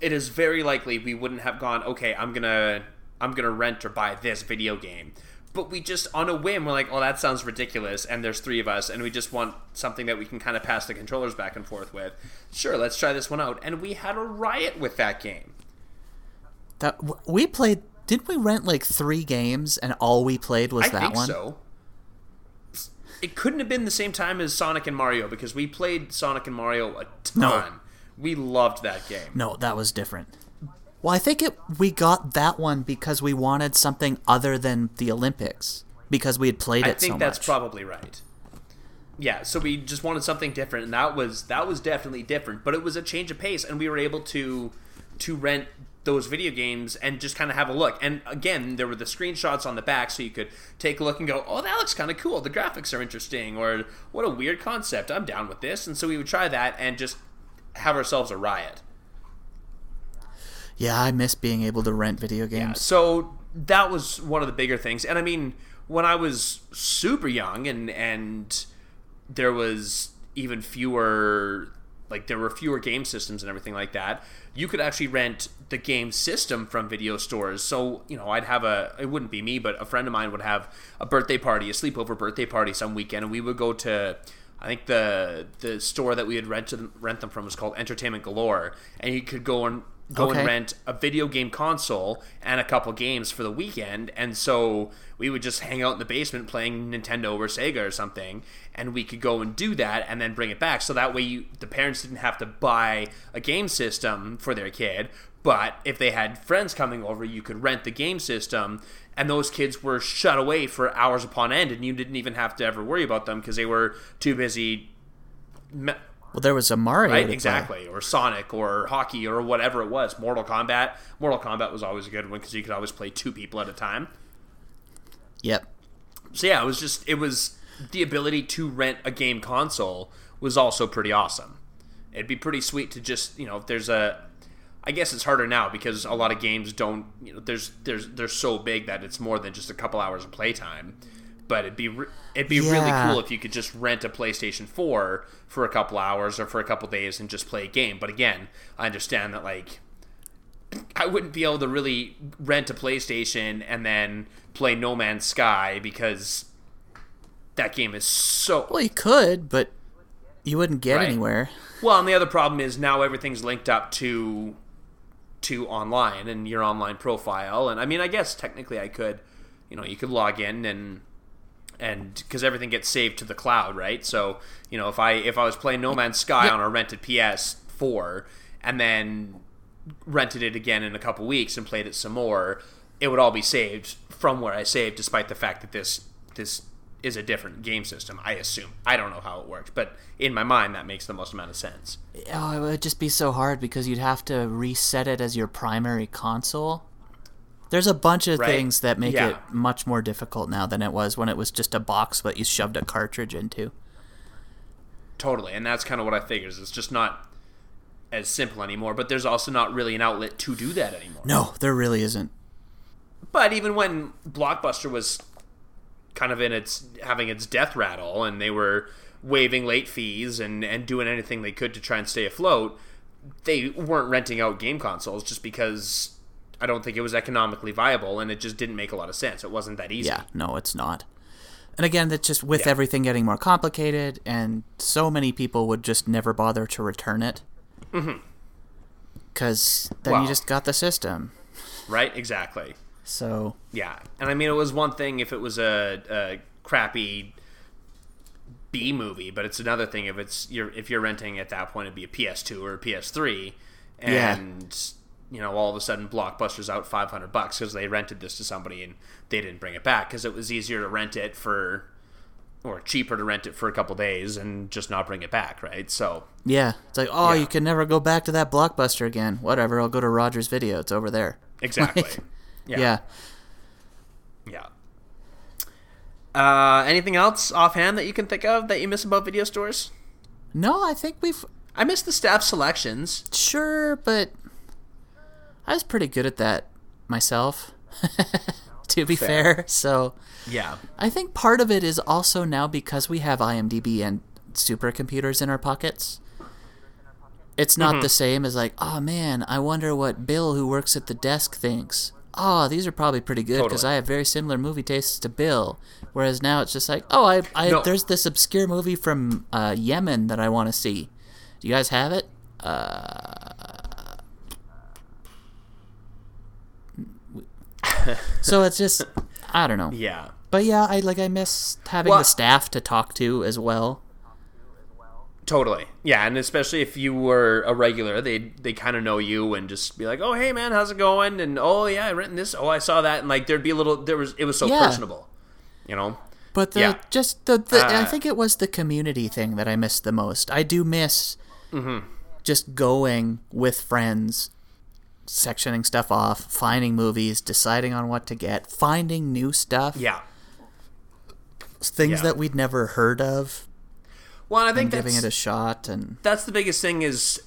It is very likely we wouldn't have gone. Okay, I'm gonna I'm gonna rent or buy this video game. But we just on a whim we're like, oh, that sounds ridiculous, and there's three of us, and we just want something that we can kind of pass the controllers back and forth with. Sure, let's try this one out, and we had a riot with that game.
That we played didn't we rent like 3 games and all we played was
I
that
think
one?
so. It couldn't have been the same time as Sonic and Mario because we played Sonic and Mario a ton.
No.
We loved that game.
No, that was different. Well, I think it we got that one because we wanted something other than the Olympics because we had played it
I think
so
that's
much.
probably right. Yeah, so we just wanted something different, and that was that was definitely different. But it was a change of pace, and we were able to to rent those video games and just kind of have a look. And again, there were the screenshots on the back, so you could take a look and go, "Oh, that looks kind of cool. The graphics are interesting," or "What a weird concept. I'm down with this." And so we would try that and just have ourselves a riot.
Yeah, I miss being able to rent video games.
Yeah, So that was one of the bigger things. And I mean, when I was super young and and there was even fewer like there were fewer game systems and everything like that, you could actually rent the game system from video stores. So, you know, I'd have a it wouldn't be me, but a friend of mine would have a birthday party, a sleepover birthday party some weekend and we would go to I think the the store that we would rent to, rent them from was called Entertainment Galore, and you could go and go
Okay.
and rent a video game console and a couple games for the weekend. And so we would just hang out in the basement playing Nintendo or Sega or something, and we could go and do that and then bring it back. So that way, you, the parents didn't have to buy a game system for their kid. But if they had friends coming over, you could rent the game system, and those kids were shut away for hours upon end, and you didn't even have to ever worry about them because they were too busy me-
Well, there was a Mario.
right
play.
exactly or sonic or hockey or whatever it was mortal kombat mortal kombat was always a good one because you could always play two people at a time
Yep.
so yeah it was just it was the ability to rent a game console was also pretty awesome it'd be pretty sweet to just you know if there's a I guess it's harder now because a lot of games don't. You know, there's there's they're so big that it's more than just a couple hours of playtime. But it'd be re- it'd be really cool if you could just rent a PlayStation 4 for a couple hours or for a couple days and just play a game. But again, I understand that like I wouldn't be able to really rent a PlayStation and then play No Man's Sky because that game is so
Well, you could, but you wouldn't get
Right.
anywhere.
well. And the other problem is now everything's linked up to to online and your online profile. And I mean, I guess technically I could, you know, you could log in and and because everything gets saved to the cloud, right? So you know, if I if I was playing No Man's Sky
Yep.
on a rented PS4 and then rented it again in a couple weeks and played it some more, it would all be saved from where I saved, despite the fact that this this is a different game system. I assume I don't know how it works, but in my mind, that makes the most amount of sense.
Oh, it would just be so hard because you'd have to reset it as your primary console. There's a bunch of
Right.
things that make
Yeah.
it much more difficult now than it was when it was just a box that you shoved a cartridge into.
Totally, and that's kind of what I figures. It's just not as simple anymore. But there's also not really an outlet to do that anymore.
No, there really isn't.
But even when Blockbuster was kind of in its having its death rattle, and they were waiving late fees and and doing anything they could to try and stay afloat, they weren't renting out game consoles just because I don't think it was economically viable, and it just didn't make a lot of sense. It wasn't that easy.
Yeah, no, it's not. And again, that's just with
Yeah.
everything getting more complicated, and so many people would just never bother to return it. Mm-hmm. Because then
Well-
you just got the system.
Right? Exactly.
So,
Yeah, and I mean, it was one thing if it was a, a crappy B movie, but it's another thing if it's you're if you're renting at that point it'd be a PS2 or a PS3,
Yeah.
and you know all of a sudden Blockbuster's out five hundred bucks because they rented this to somebody and they didn't bring it back because it was easier to rent it for or cheaper to rent it for a couple days and just not bring it back, right? So
yeah. It's like, oh,
Yeah.
you can never go back to that blockbuster again. Whatever, I'll go to Rogers Video. It's over there.
exactly,
Like,
yeah,
yeah.
yeah. Uh, anything else offhand that you can think of that you miss about video stores?
No, I think we've.
I miss the staff selections.
Sure, but I was pretty good at that myself, to be
Fair.
fair. So
Yeah.
I think part of it is also now because we have IMDb and supercomputers in our pockets. It's not
Mm-hmm.
the same as like, oh man, I wonder what Bill, who works at the desk, thinks. Oh, these are probably pretty good because
Totally.
I have very similar movie tastes to Bill. Whereas now it's just like, oh, I, I
No.
there's this obscure movie from uh, Yemen that I want to see. Do you guys have it? Uh, so it's just, I don't know.
Yeah.
But yeah, I like I miss having
Well-
the staff to talk to as well.
Totally. Yeah, and especially if you were a regular, they they kind of know you and just be like, "Oh, hey man, how's it going?" and "Oh, yeah, I written this. Oh, I saw that." And like there'd be a little there was it was so
Yeah.
personable. You know?
But the
Yeah.
just the, the I
Uh,
think it was the community thing that I missed the most. I do miss
Mm-hmm.
just going with friends, sectioning stuff off, finding movies, deciding on what to get, finding new stuff,
Yeah.
things
Yeah.
that we'd never heard of,
Well, I think
giving it a shot. And
that's the biggest thing is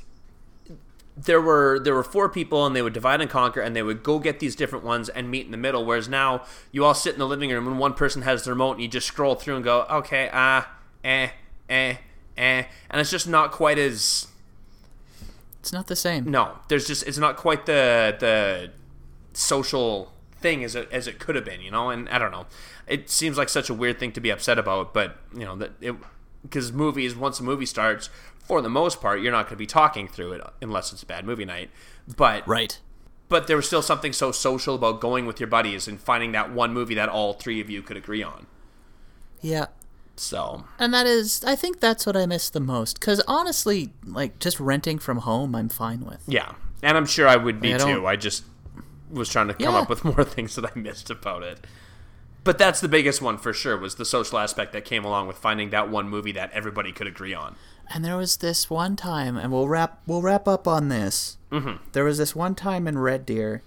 there were there were four people and they would divide and conquer and they would go get these different ones and meet in the middle whereas now you all sit in the living room and one person has the remote and you just scroll through and go okay ah eh eh eh and it's just not quite as
it's not the same.
no there's just it's not quite the the social thing as it as it could have been you know and i don't know it seems like such a weird thing to be upset about but you know that it because movies once a movie starts for the most part you're not going to be talking through it unless it's a bad movie night but
Right.
but there was still something so social about going with your buddies and finding that one movie that all three of you could agree on
Yeah.
So
And that is, I think that's what I miss the most. Because honestly, like, just renting from home, I'm fine with.
yeah and i'm sure i would be
I
too i just was trying to come
Yeah.
up with more things that i missed about it but that's the biggest one for sure was the social aspect that came along with finding that one movie that everybody could agree on
And there was this one time, and we'll wrap we'll wrap up on this. Mm-hmm. There was this one time in Red Deer,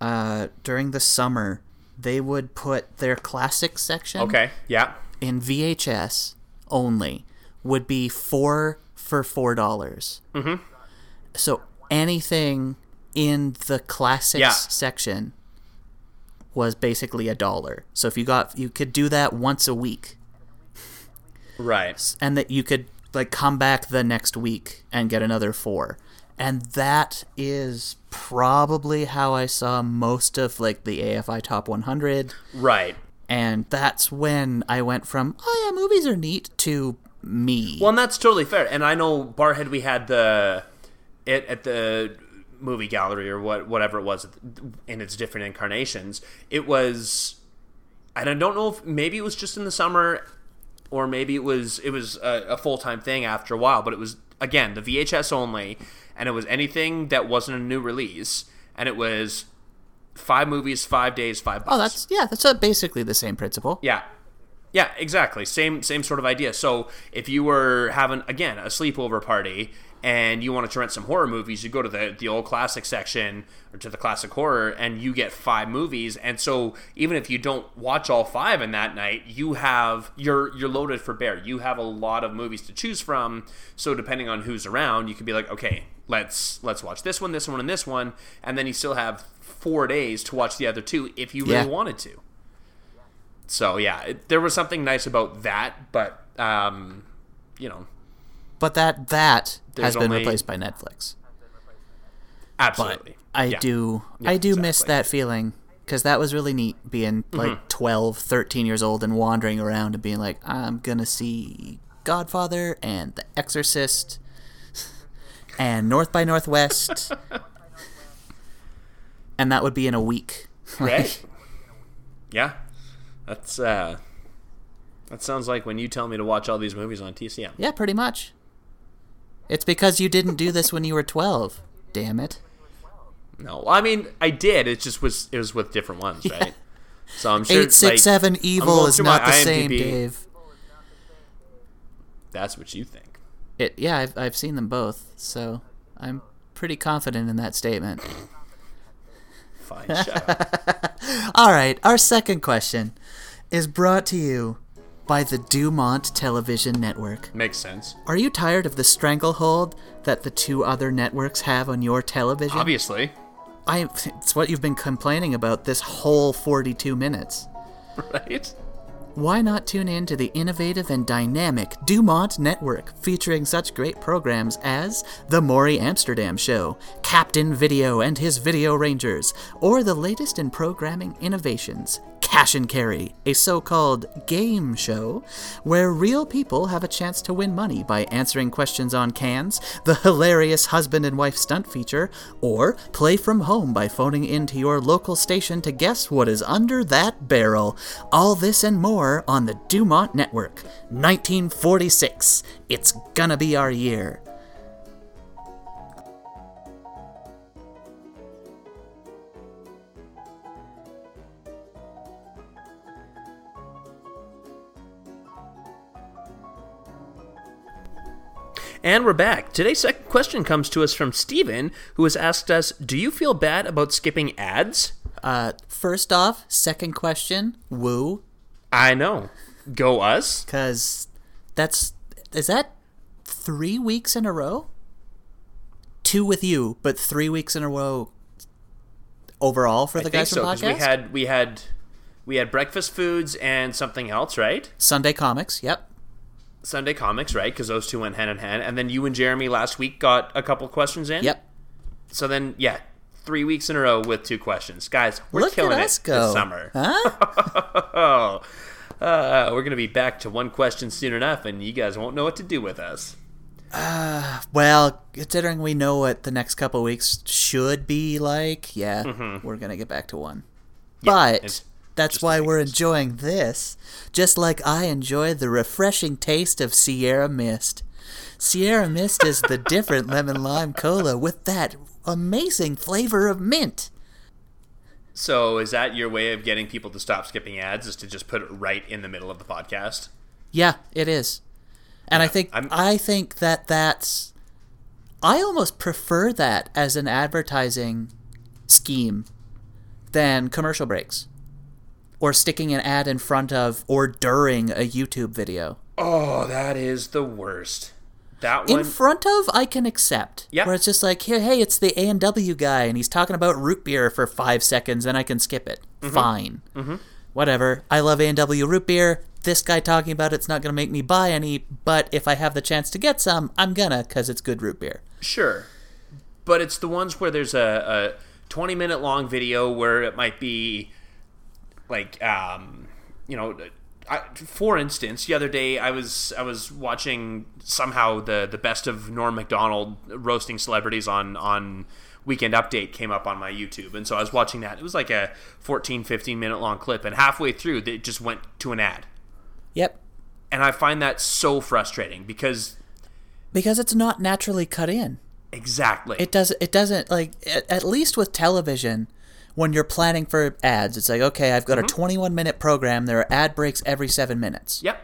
uh, during the summer, they would put their classic section
okay yeah
in VHS only would be four for four dollars. Mm-hmm. So anything in the classics
Yeah.
section was basically a dollar. So if you got you could do that once a week
Right.
and that you could like come back the next week and get another 4. And that is probably how I saw most of like the AFI top 100
Right.
And that's when I went from oh yeah movies are neat to me.
Well, and that's totally fair. And I know Barrhead, we had the it at the movie gallery or what whatever it was in its different incarnations. It was, and I don't know if maybe it was just in the summer, or maybe it was it was a, a full time thing after a while. But it was again the VHS only, and it was anything that wasn't a new release, and it was five movies, five days, five bucks.
oh that's yeah, that's uh basically the same principle.
Yeah. Yeah, exactly. Same same sort of idea. So if you were having again a sleepover party and you wanted to rent some horror movies, you go to the the old classic section or to the classic horror and you get five movies. And so even if you don't watch all five in that night, you have you're you're loaded for bear. You have a lot of movies to choose from. So depending on who's around, you could be like, okay, let's let's watch this one, this one, and this one, and then you still have four days to watch the other two if you really
Yeah.
wanted to so yeah, it, there was something nice about that, but um, you know,
But that that has been
only-
replaced by Netflix.
absolutely.
I
Yeah.
do
Yeah,
I do miss that feeling cuz that was really neat being like 12, 13 years old and wandering around and being like I'm going to see Godfather and The Exorcist and North by Northwest. and that would be in a week.
Right? yeah, that's uh, that sounds like when you tell me to watch all these movies on TCM.
Yeah, pretty much. It's because you didn't do this when you were 12. Damn it.
No, I mean I did. It just was it was with different ones, right? So I'm sure
Eight six seven
like,
evil is not the same, Dave.
That's what you think.
It yeah, I've I've seen them both, so I'm pretty confident in that statement.
Fine, shut up.
All right, our second question is brought to you by the Dumont Television Network.
Makes sense.
Are you tired of the stranglehold that the two other networks have on your television?
Obviously,
I it's what you've been complaining about this whole 42 minutes.
right?
Why not tune in to the innovative and dynamic Dumont Network featuring such great programs as The Morey Amsterdam Show, Captain Video and His Video Rangers, or the latest in programming innovations, Cash and Carry, a so called game show where real people have a chance to win money by answering questions on cans, the hilarious husband and wife stunt feature, or play from home by phoning into your local station to guess what is under that barrel. All this and more on the Dumont Network. 1946. It's gonna be our year.
And we're back. Today's second question comes to us from Steven, who has asked us Do you feel bad about skipping ads?
Uh, first off, second question, woo,
I know. Go us?
because that's is that three weeks in a row? Two with you, but three weeks in a row overall for the
I think
guys
so
from
because
podcast.
we had we had we had breakfast foods and something else, right?
Sunday comics. Yep.
Sunday comics, right? Because those two went hand in hand. And then you and Jeremy last week got a couple questions in.
Yep.
So then, yeah, three weeks in a row with two questions, guys. We're
Look
killing it
go.
this summer.
Huh?
Uh, we're gonna be back to one question soon enough, and you guys won't know what to do with us.
Well, considering we know what the next couple weeks should be like, yeah, we're gonna get back to one. but
Mm-hmm. it's
that's why we're enjoying this, just like I enjoy the refreshing taste of Sierra Mist. Sierra Mist is the different lemon lime cola with that amazing flavor of mint.
So, is that your way of getting people to stop skipping ads? Is to just put it right in the middle of the podcast?
Yeah, it is. And I think
I'm-
I think that that's I almost prefer that as an advertising scheme than commercial breaks or sticking an ad in front of or during a YouTube video.
Oh, that is the worst. That one...
In front of, I can accept.
Yeah.
Where it's just like, hey, hey, it's the A and W guy, and he's talking about root beer for five seconds, and I can skip it.
Mm-hmm.
Fine. Whatever. I love A and W root beer. This guy talking about it's not going to make me buy any, but if I have the chance to get some, I'm gonna because it's good root beer.
Sure. But it's the ones where there's a, a 20 minute long video where it might be like, um, you know, I, for instance, the other day I was I was watching somehow the the best of Norm Macdonald roasting celebrities on on Weekend Update came up on my YouTube, and so I was watching that. It was like a 14, 15 minute long clip, and halfway through, it just went to an ad,
Yep.
and I find that so frustrating because
Because it's not naturally cut in.
exactly
It does. It doesn't like at, at least with television. When you're planning for ads, it's like okay, I've got a mm-hmm. 21 minute program. There are ad breaks every seven minutes.
Yep.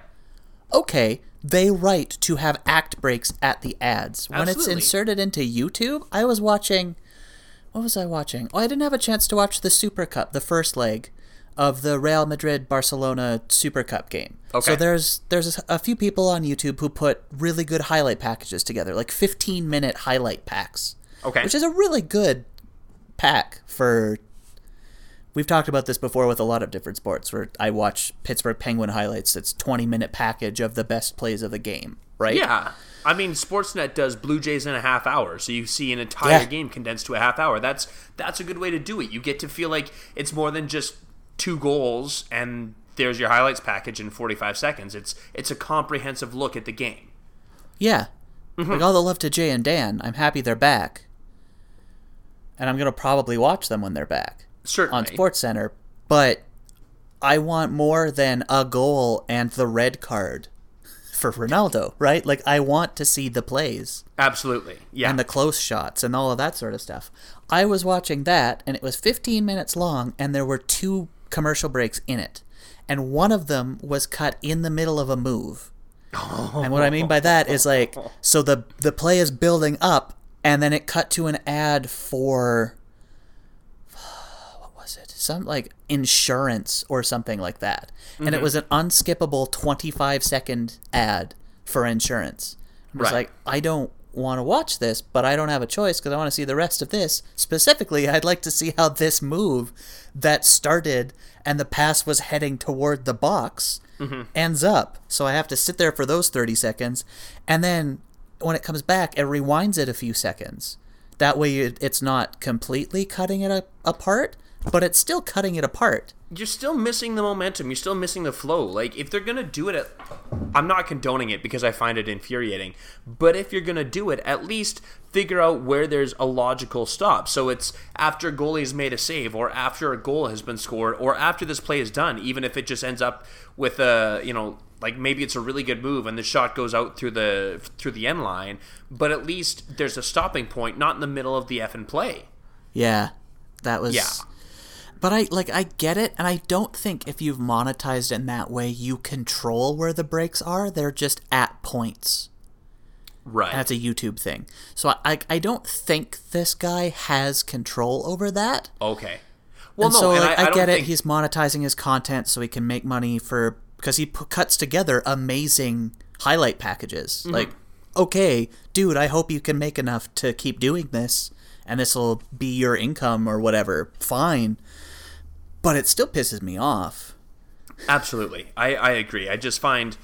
okay, they write to have act breaks at the ads. When it's inserted into YouTube, I was watching. What was I watching? Oh, I didn't have a chance to watch the Super Cup, the first leg of the Real Madrid Barcelona Super Cup game.
Okay.
So there's there's a few people on YouTube who put really good highlight packages together, like 15 minute highlight packs.
Okay.
Which is a really good pack for We've talked about this before with a lot of different sports where I watch Pittsburgh Penguin highlights. It's 20 minute package of the best plays of the game, right?
Yeah. I mean, Sportsnet does Blue Jays in a half hour, so you see an entire
Yeah.
game condensed to a half hour. That's that's a good way to do it. You get to feel like it's more than just two goals and there's your highlights package in 45 seconds. It's it's a comprehensive look at the game.
Yeah.
Mm-hmm.
Like all the love to Jay and Dan. I'm happy they're back. And I'm going to probably watch them when they're back
Certainly.
on Sports Center, but I want more than a goal and the red card for Ronaldo, right? Like I want to see the plays.
Absolutely. Yeah.
and the close shots and all of that sort of stuff. I was watching that and it was 15 minutes long and there were two commercial breaks in it. And one of them was cut in the middle of a move. and what I mean by that is like so the the play is building up and then it cut to an ad for what was it? Some like insurance or something like that. And it mm-hmm. was an unskippable 25 second ad for insurance. I was
Right.
like, I don't want to watch this, but I don't have a choice because I want to see the rest of this. Specifically, I'd like to see how this move that started and the pass was heading toward the box mm-hmm. ends up. So I have to sit there for those 30 seconds. And then when it comes back, it rewinds it a few seconds. That way, it's not completely cutting it apart, but it's still cutting it apart.
you're still missing the momentum. You're still missing the flow. Like if they're gonna do it, at, I'm not condoning it because I find it infuriating. But if you're gonna do it, at least figure out where there's a logical stop. So it's after a goalie's made a save, or after a goal has been scored, or after this play is done. Even if it just ends up with a, you know, like maybe it's a really good move and the shot goes out through the through the end line, but at least there's a stopping point, not in the middle of the effing play.
Yeah, that was.
Yeah.
But I like I get it, and I don't think if you've monetized in that way, you control where the breaks are. They're just at points.
Right.
That's a YouTube thing. So I I don't think this guy has control over that.
okay. Well,
and
no,
so like,
I,
I,
don't
get it.
think-
He's monetizing his content so he can make money for because he p- cuts together amazing highlight packages.
Mm-hmm.
Like, okay, dude, I hope you can make enough to keep doing this, and this will be your income or whatever. Fine, but it still pisses me off.
Absolutely. I, I agree. I just find,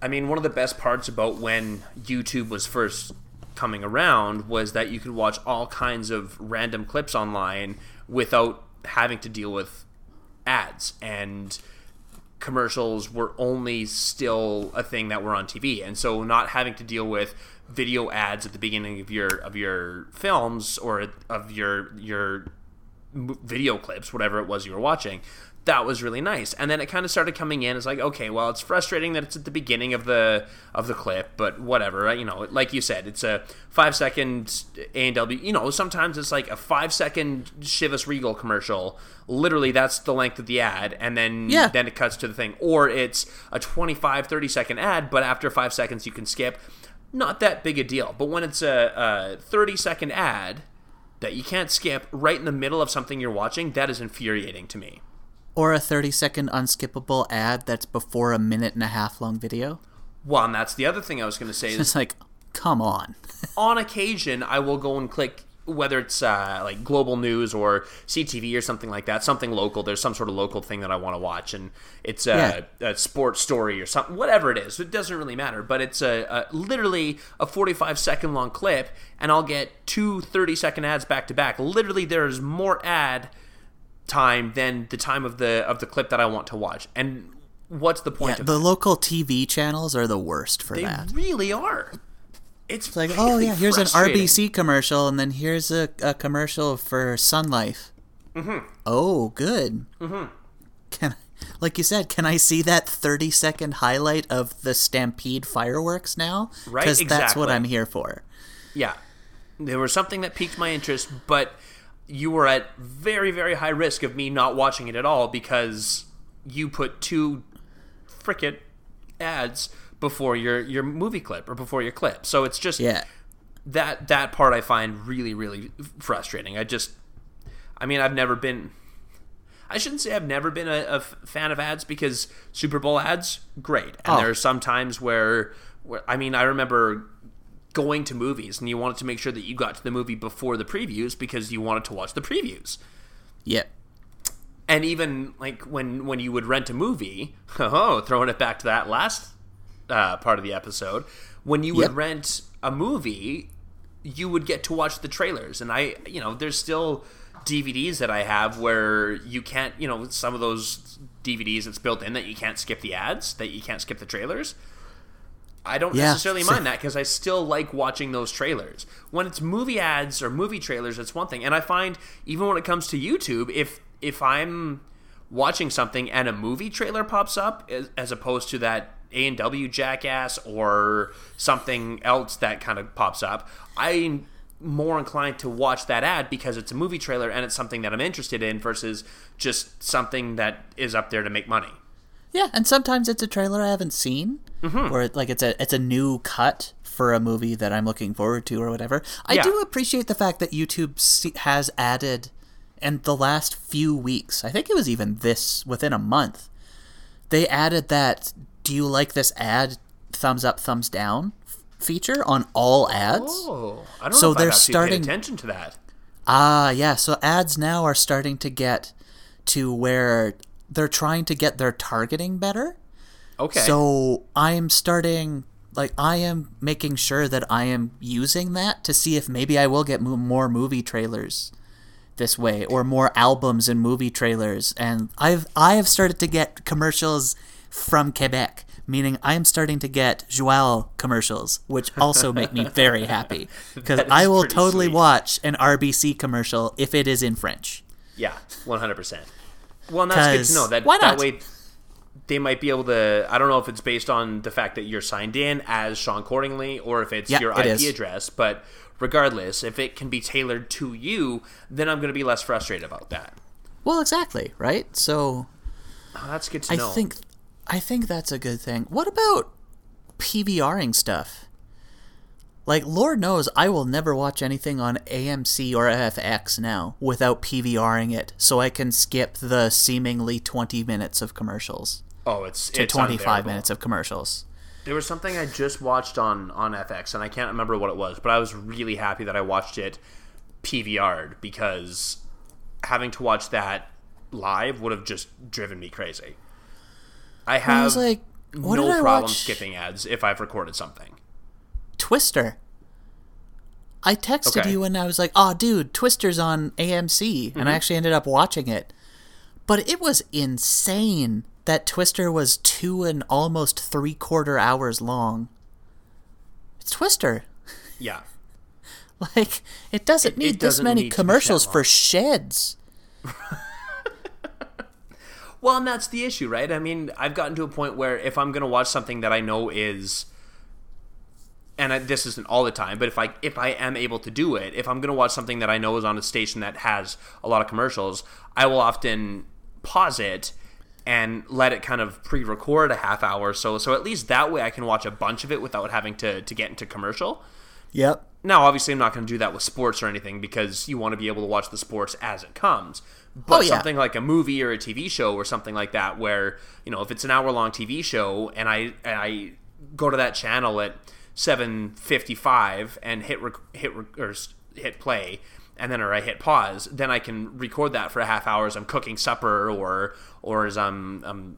I mean, one of the best parts about when YouTube was first coming around was that you could watch all kinds of random clips online without having to deal with ads and commercials were only still a thing that were on TV and so not having to deal with video ads at the beginning of your of your films or of your your video clips, whatever it was you were watching. That was really nice, and then it kind of started coming in. It's like, okay, well, it's frustrating that it's at the beginning of the of the clip, but whatever. You know, like you said, it's a five second A and W. You know, sometimes it's like a five second Chivas Regal commercial. Literally, that's the length of the ad, and then
Yeah.
then it cuts to the thing. Or it's a 25, 30 second ad, but after five seconds you can skip. Not that big a deal. But when it's a, a 30 second ad that you can't skip right in the middle of something you're watching, that is infuriating to me.
Or a thirty second unskippable ad that's before a minute and a half long video.
Well, and that's the other thing I was going to say is
It's like, come on.
on occasion, I will go and click whether it's uh, like global news or CTV or something like that, something local. There's some sort of local thing that I want to watch, and it's a, a sports story or something, whatever it is. It doesn't really matter, but it's a, a literally a 45 second long clip, and I'll get two 30 second ads back to back. Literally, there's more ad time than the time of the of the clip that I want to watch, and what's the point
Yeah,
of
the
that?
local TV channels are the worst for
They
that.
They really are. It's,
It's like, oh yeah, here's an. RBC commercial, and then here's a, a commercial for Sun Life. Mm-hmm. Oh, good. Mm-hmm. Can, like you said, can I see that 30 second highlight of the Stampede fireworks now?
Right,
Because that's what. I'm here for.
Yeah. There was something that piqued my interest, but you were at very, very high risk of me not watching it at all because you put two frickin' ads before your, your movie clip or before your clip. So it's just
Yeah.
that that part I find really, really frustrating. I just I mean I've never been I shouldn't say I've never been a fan of ads because Super Bowl ads, great. And
Oh.
there are some times where, where, I mean, I remember going to movies and you wanted to make sure that you got to the movie before the previews because you wanted to watch the previews.
Yep.
And even like when when you would rent a movie, oh, throwing it back to that last uh, part of the episode, when you would
Yep.
rent a movie, you would get to watch the trailers. And I, you know, there's still DVDs that I have where you can't, you know, some of those DVDs it's built in that you can't skip the ads, that you can't skip the trailers. I don't
Yeah,
necessarily
so-
mind that because I still like watching those trailers. When it's movie ads or movie trailers, it's one thing. And I find even when it comes to YouTube, if if I'm watching something and a movie trailer pops up as, as opposed to that A and W jackass or something else that kind of pops up, I'm more inclined to watch that ad because it's a movie trailer and it's something that I'm interested in versus just something that is up there to make money.
Yeah, and sometimes it's a trailer I haven't seen,
Mm-hmm.
or like it's a it's a new cut for a movie that I'm looking forward to or whatever. I
Yeah.
do appreciate the fact that YouTube has added, in the last few weeks, I think it was even this within a month, they added that "Do you like this ad?" thumbs up, thumbs down f- feature on all ads.
Oh, I don't
So
know if
they're
I've
starting-
paid attention to that.
Ah, yeah. So ads now are starting to get to where they're trying to get their targeting better.
Okay.
So I am starting, like, I am making sure that I am using that to see if maybe I will get mo- more movie trailers this way, or more albums and movie trailers. And I've I have started to get commercials from Quebec, meaning I am starting to get Joao commercials, which also make me very happy because I will totally
sweet.
watch an RBC commercial if it is in French.
Yeah, one hundred percent. Well, and that's good to know. That
why
that
not?
way they might be able to. I don't know if it's based on the fact that you're signed in as Shaun Cordingly or if it's
Yeah,
your
it
IP
is.
address. But regardless, if it can be tailored to you, then I'm going to be less frustrated about that.
Well, exactly, right? So
Oh, that's good to
I
know.
think I think that's a good thing. What about PVRing stuff? Like Lord knows I will never watch anything on AMC or FX now without PVRing it so I can skip the seemingly 20 minutes of commercials
oh, it's
to
it's
25
unbearable.
minutes of commercials.
There was something I just watched on on FX, and I can't remember what it was, but I was really happy that I watched it PVR'd because having to watch that live would have just driven me crazy. I have
I was like, what
no
did I
problem
watch?
skipping ads if I've recorded something.
Twister. I texted
Okay.
you and I was like, "Oh, dude, Twister's on AMC," and
Mm-hmm.
I actually ended up watching it. But it was insane that Twister was two and almost three quarter hours long. It's Twister.
Yeah.
Like it doesn't
It-
need
it
this
doesn't
many
need be that
commercials for sheds.
Well, and that's the issue, right? I mean, I've gotten to a point where if I'm going to watch something that I know is and I, this isn't all the time, but if I if I am able to do it, if I'm going to watch something that I know is on a station that has a lot of commercials, I will often pause it and let it kind of pre-record a half hour or so so at least that way I can watch a bunch of it without having to to get into commercial.
Yep.
Now, obviously, I'm not going to do that with sports or anything because you want to be able to watch the sports as it comes. But
Oh, yeah.
something like a movie or a TV show or something like that, where you know, if it's an hour long TV show and I and I go to that channel at 7:55 and hit rec- hit rec- or hit play and then or I hit pause, then I can record that for a half hour as I'm cooking supper or or as I'm, I'm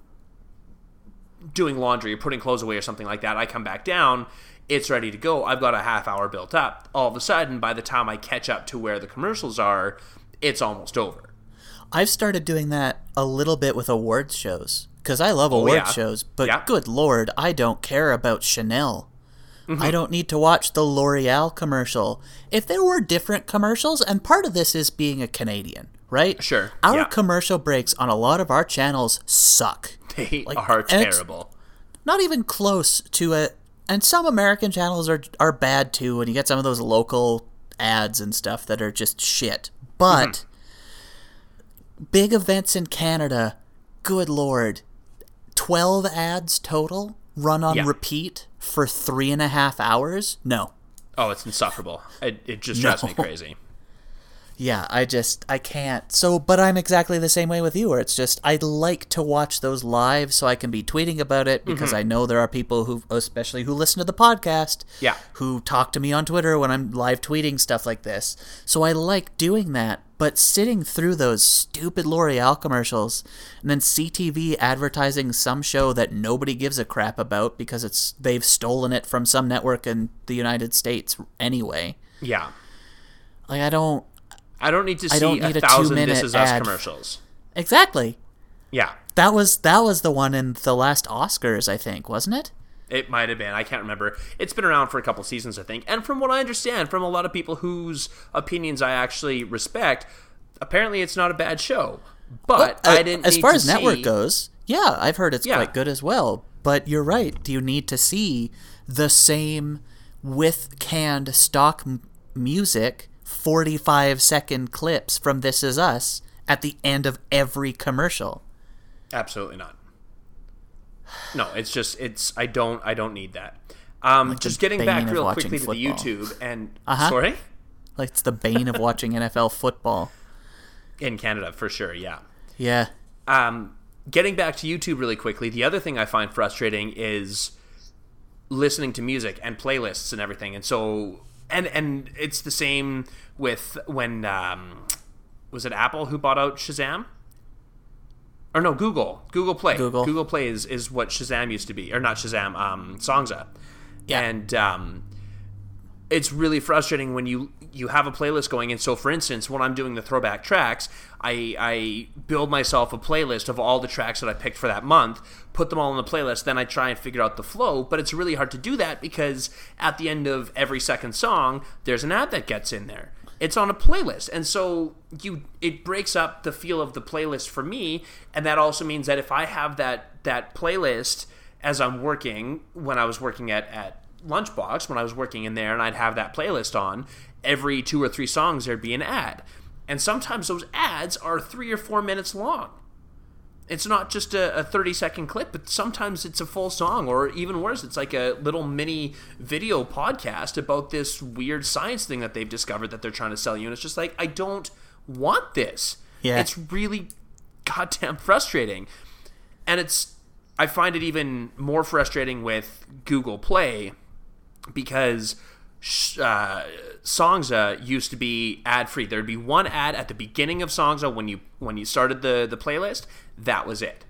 doing laundry or putting clothes away or something like that. I come back down, it's ready to go. I've got a half hour built up. All of a sudden, by the time I catch up to where the commercials are, it's almost over.
I've started doing that a little bit with awards shows because I love awards
yeah.
shows, but
Yeah.
good lord, I don't care about Chanel.
Mm-hmm.
I don't need to watch the L'Oreal commercial. If there were different commercials, and part of this is being a Canadian, right?
Sure,
Our
yeah.
commercial breaks on a lot of our channels suck.
They
Like,
are terrible.
Not even close to it. And some American channels are are bad too, and you get some of those local ads and stuff that are just shit. But big events in Canada, good lord, twelve ads total run on
Yeah.
repeat for three and a half hours. No,
Oh, it's insufferable. It, it just drives me crazy.
Yeah, I just I can't. So, but I'm exactly the same way with you. Where it's just I'd like to watch those live so I can be tweeting about it because
Mm-hmm.
I know there are people who, especially who listen to the podcast,
Yeah.
who talk to me on Twitter when I'm live tweeting stuff like this. So I like doing that. But sitting through those stupid L'Oreal commercials and then CTV advertising some show that nobody gives a crap about because it's they've stolen it from some network in the United States anyway.
Yeah.
Like I don't
I don't need to see
don't need
a
a
thousand
two-minute
This Is Us commercials.
exactly.
Yeah.
That was that was the one in the last Oscars, I think, wasn't it?
It might have been. I can't remember. It's been around for a couple seasons, I think. And from what I understand from a lot of people whose opinions I actually respect, apparently it's not a bad show. But
Uh,
I didn't.
as
need
far as network
see-
goes, yeah, I've heard it's
Yeah.
quite good as well. But you're right. Do you need to see the same with canned stock m- music, 45 second clips from This Is Us at the end of every commercial?
Absolutely not. No, it's just it's. I don't. I don't need that. Um, just getting back real quickly to the. YouTube and
Uh-huh.
sorry
Like it's the bane of watching NFL football.
in Canada for sure. Yeah.
Yeah.
um, getting back to YouTube really quickly, the other thing I find frustrating is listening to music and playlists and everything. And so, and and it's the same with when um, was it Apple who bought out Shazam? Or no, Google. Google Play.
Google.
Google Play is, is what Shazam used to be, or not Shazam. Um, Songza.
Yeah.
And um, it's really frustrating when you you have a playlist going and so for instance when i'm doing the throwback tracks i i build myself a playlist of all the tracks that i picked for that month put them all in the playlist then i try and figure out the flow. But it's really hard to do that because at the end of every second song there's an ad that gets in there. It's on a playlist. And so you it breaks up the feel of the playlist for me. And that also means that if i have that that playlist as i'm working when i was working at at lunchbox when I was working in there and I'd have that playlist on, every two or three songs there'd be an ad. And sometimes those ads are three or four minutes long. It's not just a, a 30 second clip, but sometimes it's a full song, or even worse, it's like a little mini video podcast about this weird science thing that they've discovered that they're trying to sell you. And it's just like, I don't want this.
Yeah.
It's really goddamn frustrating. And it's, I find it even more frustrating with Google Play because uh, Songza used to be ad free. There'd be one ad at the beginning of Songza when you when you started the the playlist. That was it.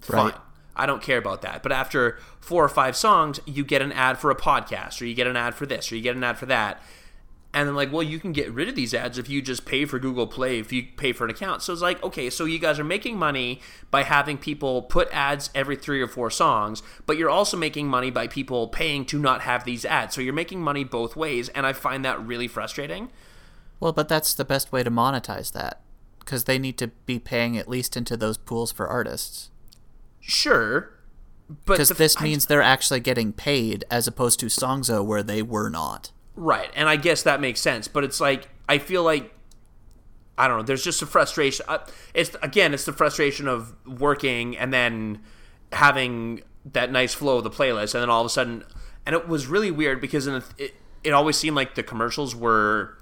Fine.
Right.
I don't care about that. But after four or five songs, you get an ad for a podcast, or you get an ad for this, or you get an ad for that. And then like, well, you can get rid of these ads if you just pay for Google Play, if you pay for an account. So it's like, okay, so you guys are making money by having people put ads every three or four songs, but you're also making money by people paying to not have these ads. So you're making money both ways, and I find that really frustrating.
Well, but that's the best way to monetize that because they need to be paying at least into those pools for artists.
Sure,
Because this
I-
means they're actually getting paid as opposed to Songza where they were not.
Right, and I guess that makes sense, but it's like I feel like I don't know. There's just a frustration. Uh, it's again, it's the frustration of working and then having that nice flow of the playlist, and then all of a sudden, and it was really weird because in it it always seemed like the commercials were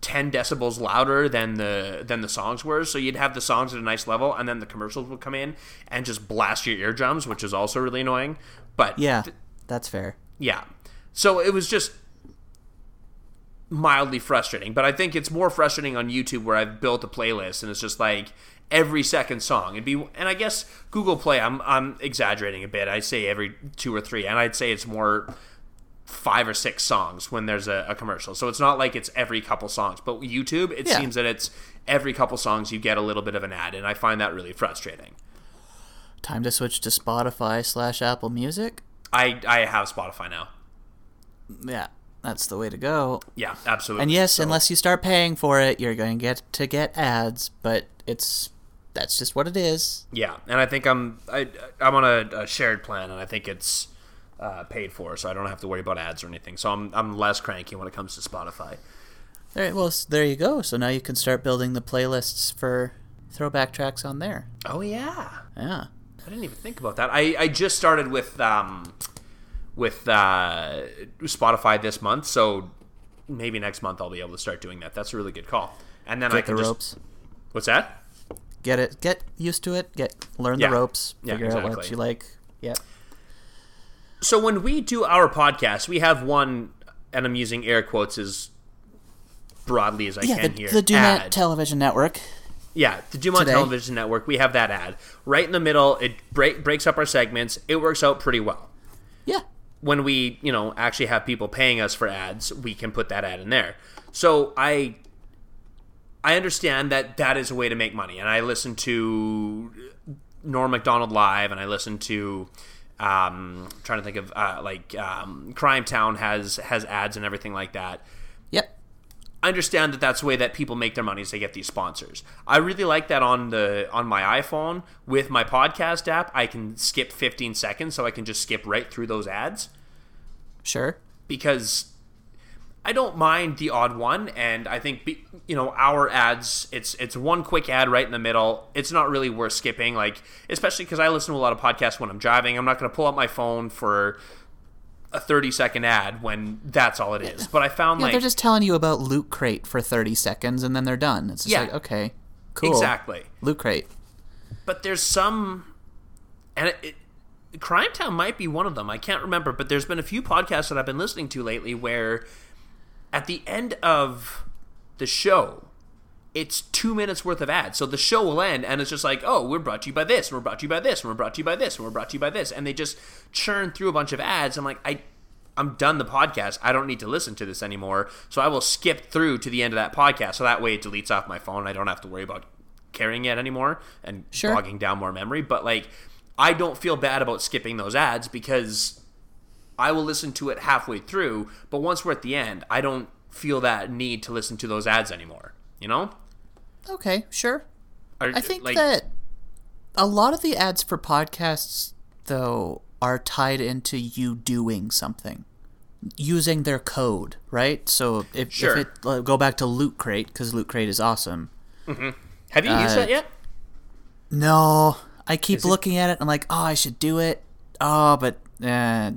10 decibels louder than the than the songs were so you'd have the songs at a nice level and then the commercials would come in and just blast your eardrums which is also really annoying but
Yeah, that's fair.
yeah. So it was just mildly frustrating. But I think it's more frustrating on YouTube where I've built a playlist and it's just like every second song. It'd be and I guess Google Play. I'm I'm exaggerating a bit. I say every two or three, and I'd say it's more five or six songs when there's a, a commercial. So it's not like it's every couple songs. But YouTube, it
Yeah.
seems that it's every couple songs you get a little bit of an ad, and I find that really frustrating.
Time to switch to Spotify slash Apple Music.
I I have Spotify now.
Yeah, that's the way to go.
Yeah, absolutely.
And yes,
So-
unless you start paying for it, you're going to get to get ads. But it's that's just what it is.
Yeah, and I think I'm I I'm on a, a shared plan, and I think it's uh, paid for, so I don't have to worry about ads or anything. So I'm I'm less cranky when it comes to Spotify.
All right, well, there you go. So now you can start building the playlists for throwback tracks on there.
Oh yeah,
Yeah.
I didn't even think about that. I I just started with um with uh, Spotify this month, so maybe next month I'll be able to start doing that. That's a really good call. And then I can
the
just
ropes.
what's that?
Get it. Get used to it. Get learn
Yeah.
the ropes.
Yeah,
Figure out what you like. Yeah.
So when we do our podcast, we have one, and I'm using air quotes as broadly as I
Yeah.
can
The,
here.
the
ad.
Television Network.
Yeah, the Dumont
Today.
Television Network, we have that ad. Right in the middle, it break, breaks up our segments. It works out pretty well.
Yeah.
When we, you know, actually have people paying us for ads, we can put that ad in there. So I I understand that that is a way to make money. And I listen to Norm MacDonald live and I listen to um, trying to think of uh, like um, Crime Town has has ads and everything like that.
Yep.
I understand that that's the way that people make their money is they get these sponsors. I really like that on the on my iPhone with my podcast app. I can skip 15 seconds, so I can just skip right through those ads
Sure.
because I don't mind the odd one, and I think be- you know our ads. It's it's one quick ad right in the middle. It's not really worth skipping, like especially because I listen to a lot of podcasts when I'm driving. I'm not going to pull up my phone for a 30 second ad when that's all it is. But I found
Yeah,
like
they're just telling you about Loot Crate for 30 seconds and then they're done. It's just
Yeah.
like, okay, cool.
exactly.
Loot Crate.
but there's some and it, it, crime town might be one of them i can't remember but there's been a few podcasts that i've been listening to lately where at the end of the show it's two minutes worth of ads so the show will end and it's just like oh we're brought to you by this and we're brought to you by this and we're brought to you by this and we're brought to you by this and they just churn through a bunch of ads i'm like i i'm done the podcast i don't need to listen to this anymore so i will skip through to the end of that podcast so that way it deletes off my phone i don't have to worry about carrying it anymore and
Sure.
bogging down more memory. But like, I don't feel bad about skipping those ads because I will listen to it halfway through. But once we're at the end, I don't feel that need to listen to those ads anymore. You know?
Okay, sure.
Or,
I think
like,
that a lot of the ads for podcasts, though, are tied into you doing something. Using their code, right? So if,
Sure.
if it uh, go back to Loot Crate because Loot Crate is awesome.
have you used
uh,
that yet?
No, I keep
Is it-
looking at it. I'm like, oh, I should do it. Oh, but uh,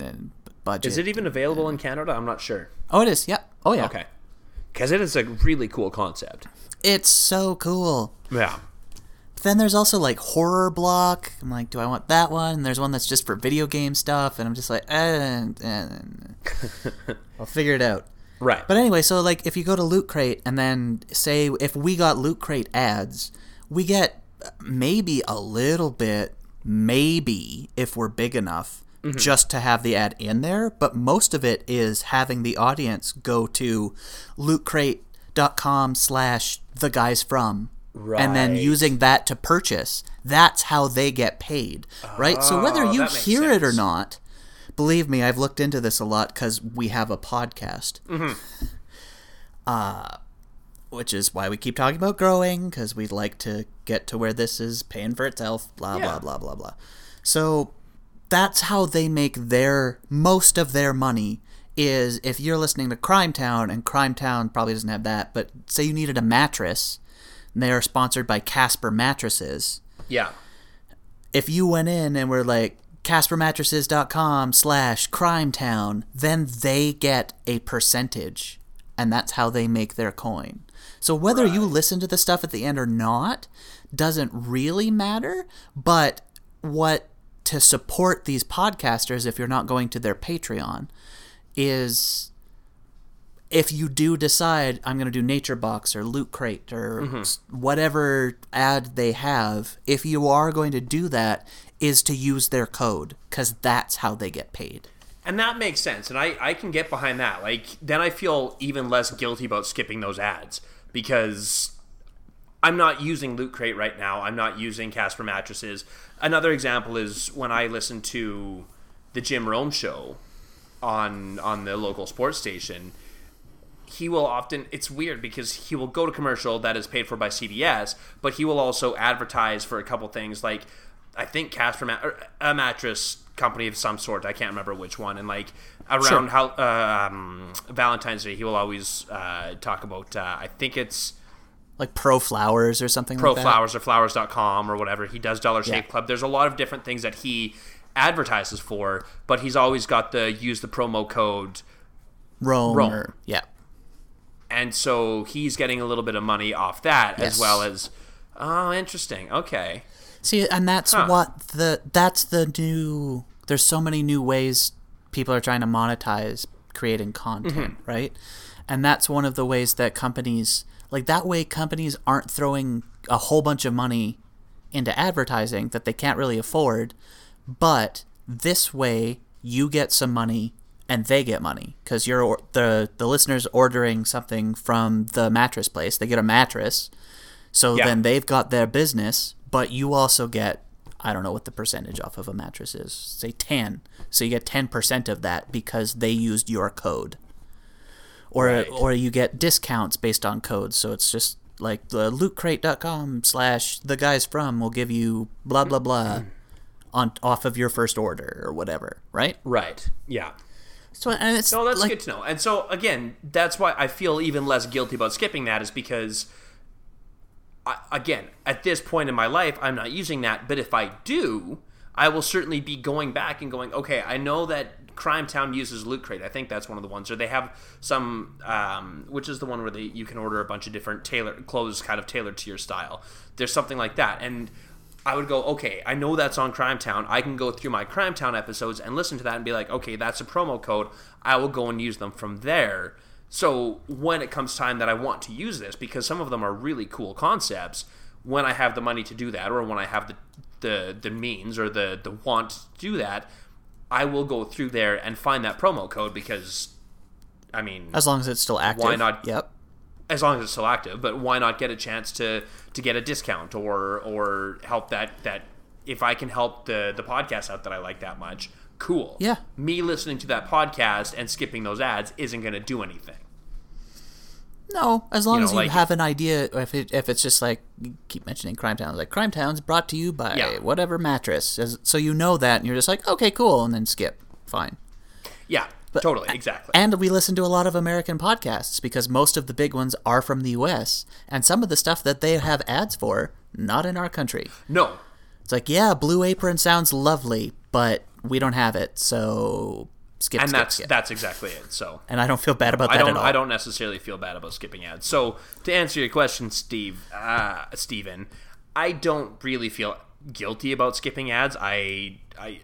budget.
Is it even available in Canada? I'm not sure.
Oh, it is. Yeah. Oh, yeah.
Okay. Because it is a really cool concept.
It's so cool.
Yeah.
But then there's also like horror block. I'm like, do I want that one? And there's one that's just for video game stuff, and I'm just like, eh, eh, I'll figure it out.
Right.
But anyway, so like if you go to Loot Crate and then say if we got Loot Crate ads, we get maybe a little bit, maybe if we're big enough, just to have the ad in there. But most of it is having the audience go to lootcrate.com slash the guys from. And then using that to purchase. That's how they get paid, right? so whether
Oh,
you hear it or not, believe me, I've looked into this a lot because we have a podcast.
Mm-hmm.
Uh, which is why we keep talking about growing because we'd like to get to where this is paying for itself. Blah
Yeah.
blah blah blah blah. So that's how they make their most of their money. Is if you're listening to Crime Town and Crime Town probably doesn't have that, but say you needed a mattress, and they are sponsored by Casper mattresses
yeah.
if you went in and were like caspermattresses.com slash crimetown then they get a percentage and that's how they make their coin so whether you listen to the stuff at the end or not doesn't really matter but what to support these podcasters if you're not going to their patreon is if you do decide I'm going to do Nature Box or Loot Crate or
Mm-hmm.
whatever ad they have, if you are going to do that, is to use their code because that's how they get paid.
And that makes sense, and I, I can get behind that. Like, then I feel even less guilty about skipping those ads because I'm not using Loot Crate right now. I'm not using Casper mattresses. Another example is when I listen to the Jim Rome show on on the local sports station. He will often. It's weird because he will go to commercial that is paid for by CBS, but he will also advertise for a couple things like I think Casper mat- or a mattress company of some sort. I can't remember which one. And like around
Sure.
how um, Valentine's Day, he will always uh, talk about. Uh, I think it's
Like Pro Flowers or something
Pro
like that.
Flowers or Flowers.com or whatever. He does Dollar Shave
Yeah.
Club. There's a lot of different things that he advertises for, but he's always got the use the promo code.
Rome,
Rome.
Or, yeah.
And so he's getting a little bit of money off that as well as. Oh, interesting. Okay.
See, and that's
Huh.
what the that's the new. There's so many new ways people are trying to monetize creating content,
Mm-hmm.
right? And that's one of the ways that companies like that way companies aren't throwing a whole bunch of money into advertising that they can't really afford, but this way you get some money and they get money because you're the the listeners ordering something from the mattress place. They get a mattress, so
Yeah.
then they've got their business, but you also get I don't know what the percentage off of a mattress is. Say 10. So you get 10% of that because they used your code. Or
Right.
or you get discounts based on codes. So it's just like the lootcrate.com slash the guys from will give you blah blah blah on off of your first order or whatever, right?
Right. Yeah.
So and it's
No, that's
like,
good to know. And so again, that's why I feel even less guilty about skipping that is because I, again, at this point in my life, I'm not using that, but if I do, I will certainly be going back and going, okay, I know that Crime Town uses Loot Crate. I think that's one of the ones, or they have some, um, which is the one where they you can order a bunch of different tailor clothes, kind of tailored to your style. There's something like that, and I would go, okay, I know that's on Crime Town. I can go through my Crime Town episodes and listen to that and be like, okay, that's a promo code. I will go and use them from there. So when it comes time that I want to use this, because some of them are really cool concepts, when I have the money to do that, or when I have the the, the means or the the want to do that, I will go through there and find that promo code because, I mean,
as long as it's still active.
Why not-
Yep.
as long as it's still active, but why not get a chance to to get a discount or or help that that if I can help the the podcast out that I like that much, cool.
Yeah.
Me listening to that podcast and skipping those ads isn't going to do anything.
No, as long
You know,
as you
like-
have an idea. If it if it's just like you keep mentioning Crime Towns, like Crime Towns brought to you by
Yeah.
whatever mattress, as- so you know that, and you're just like, okay, cool, and then skip, fine.
Yeah, totally, exactly.
And we listen to a lot of American podcasts because most of the big ones are from the U.S. and some of the stuff that they have ads for, not in our country.
no,
It's like, yeah, Blue Apron sounds lovely, but we don't have it, so skip,
and
skip,
that's
skip.
that's exactly it. So
and I don't feel bad about
I
that
don't
at all.
I don't necessarily feel bad about skipping ads. So to answer your question, Steve, uh, Steven, I don't really feel guilty about skipping ads. I I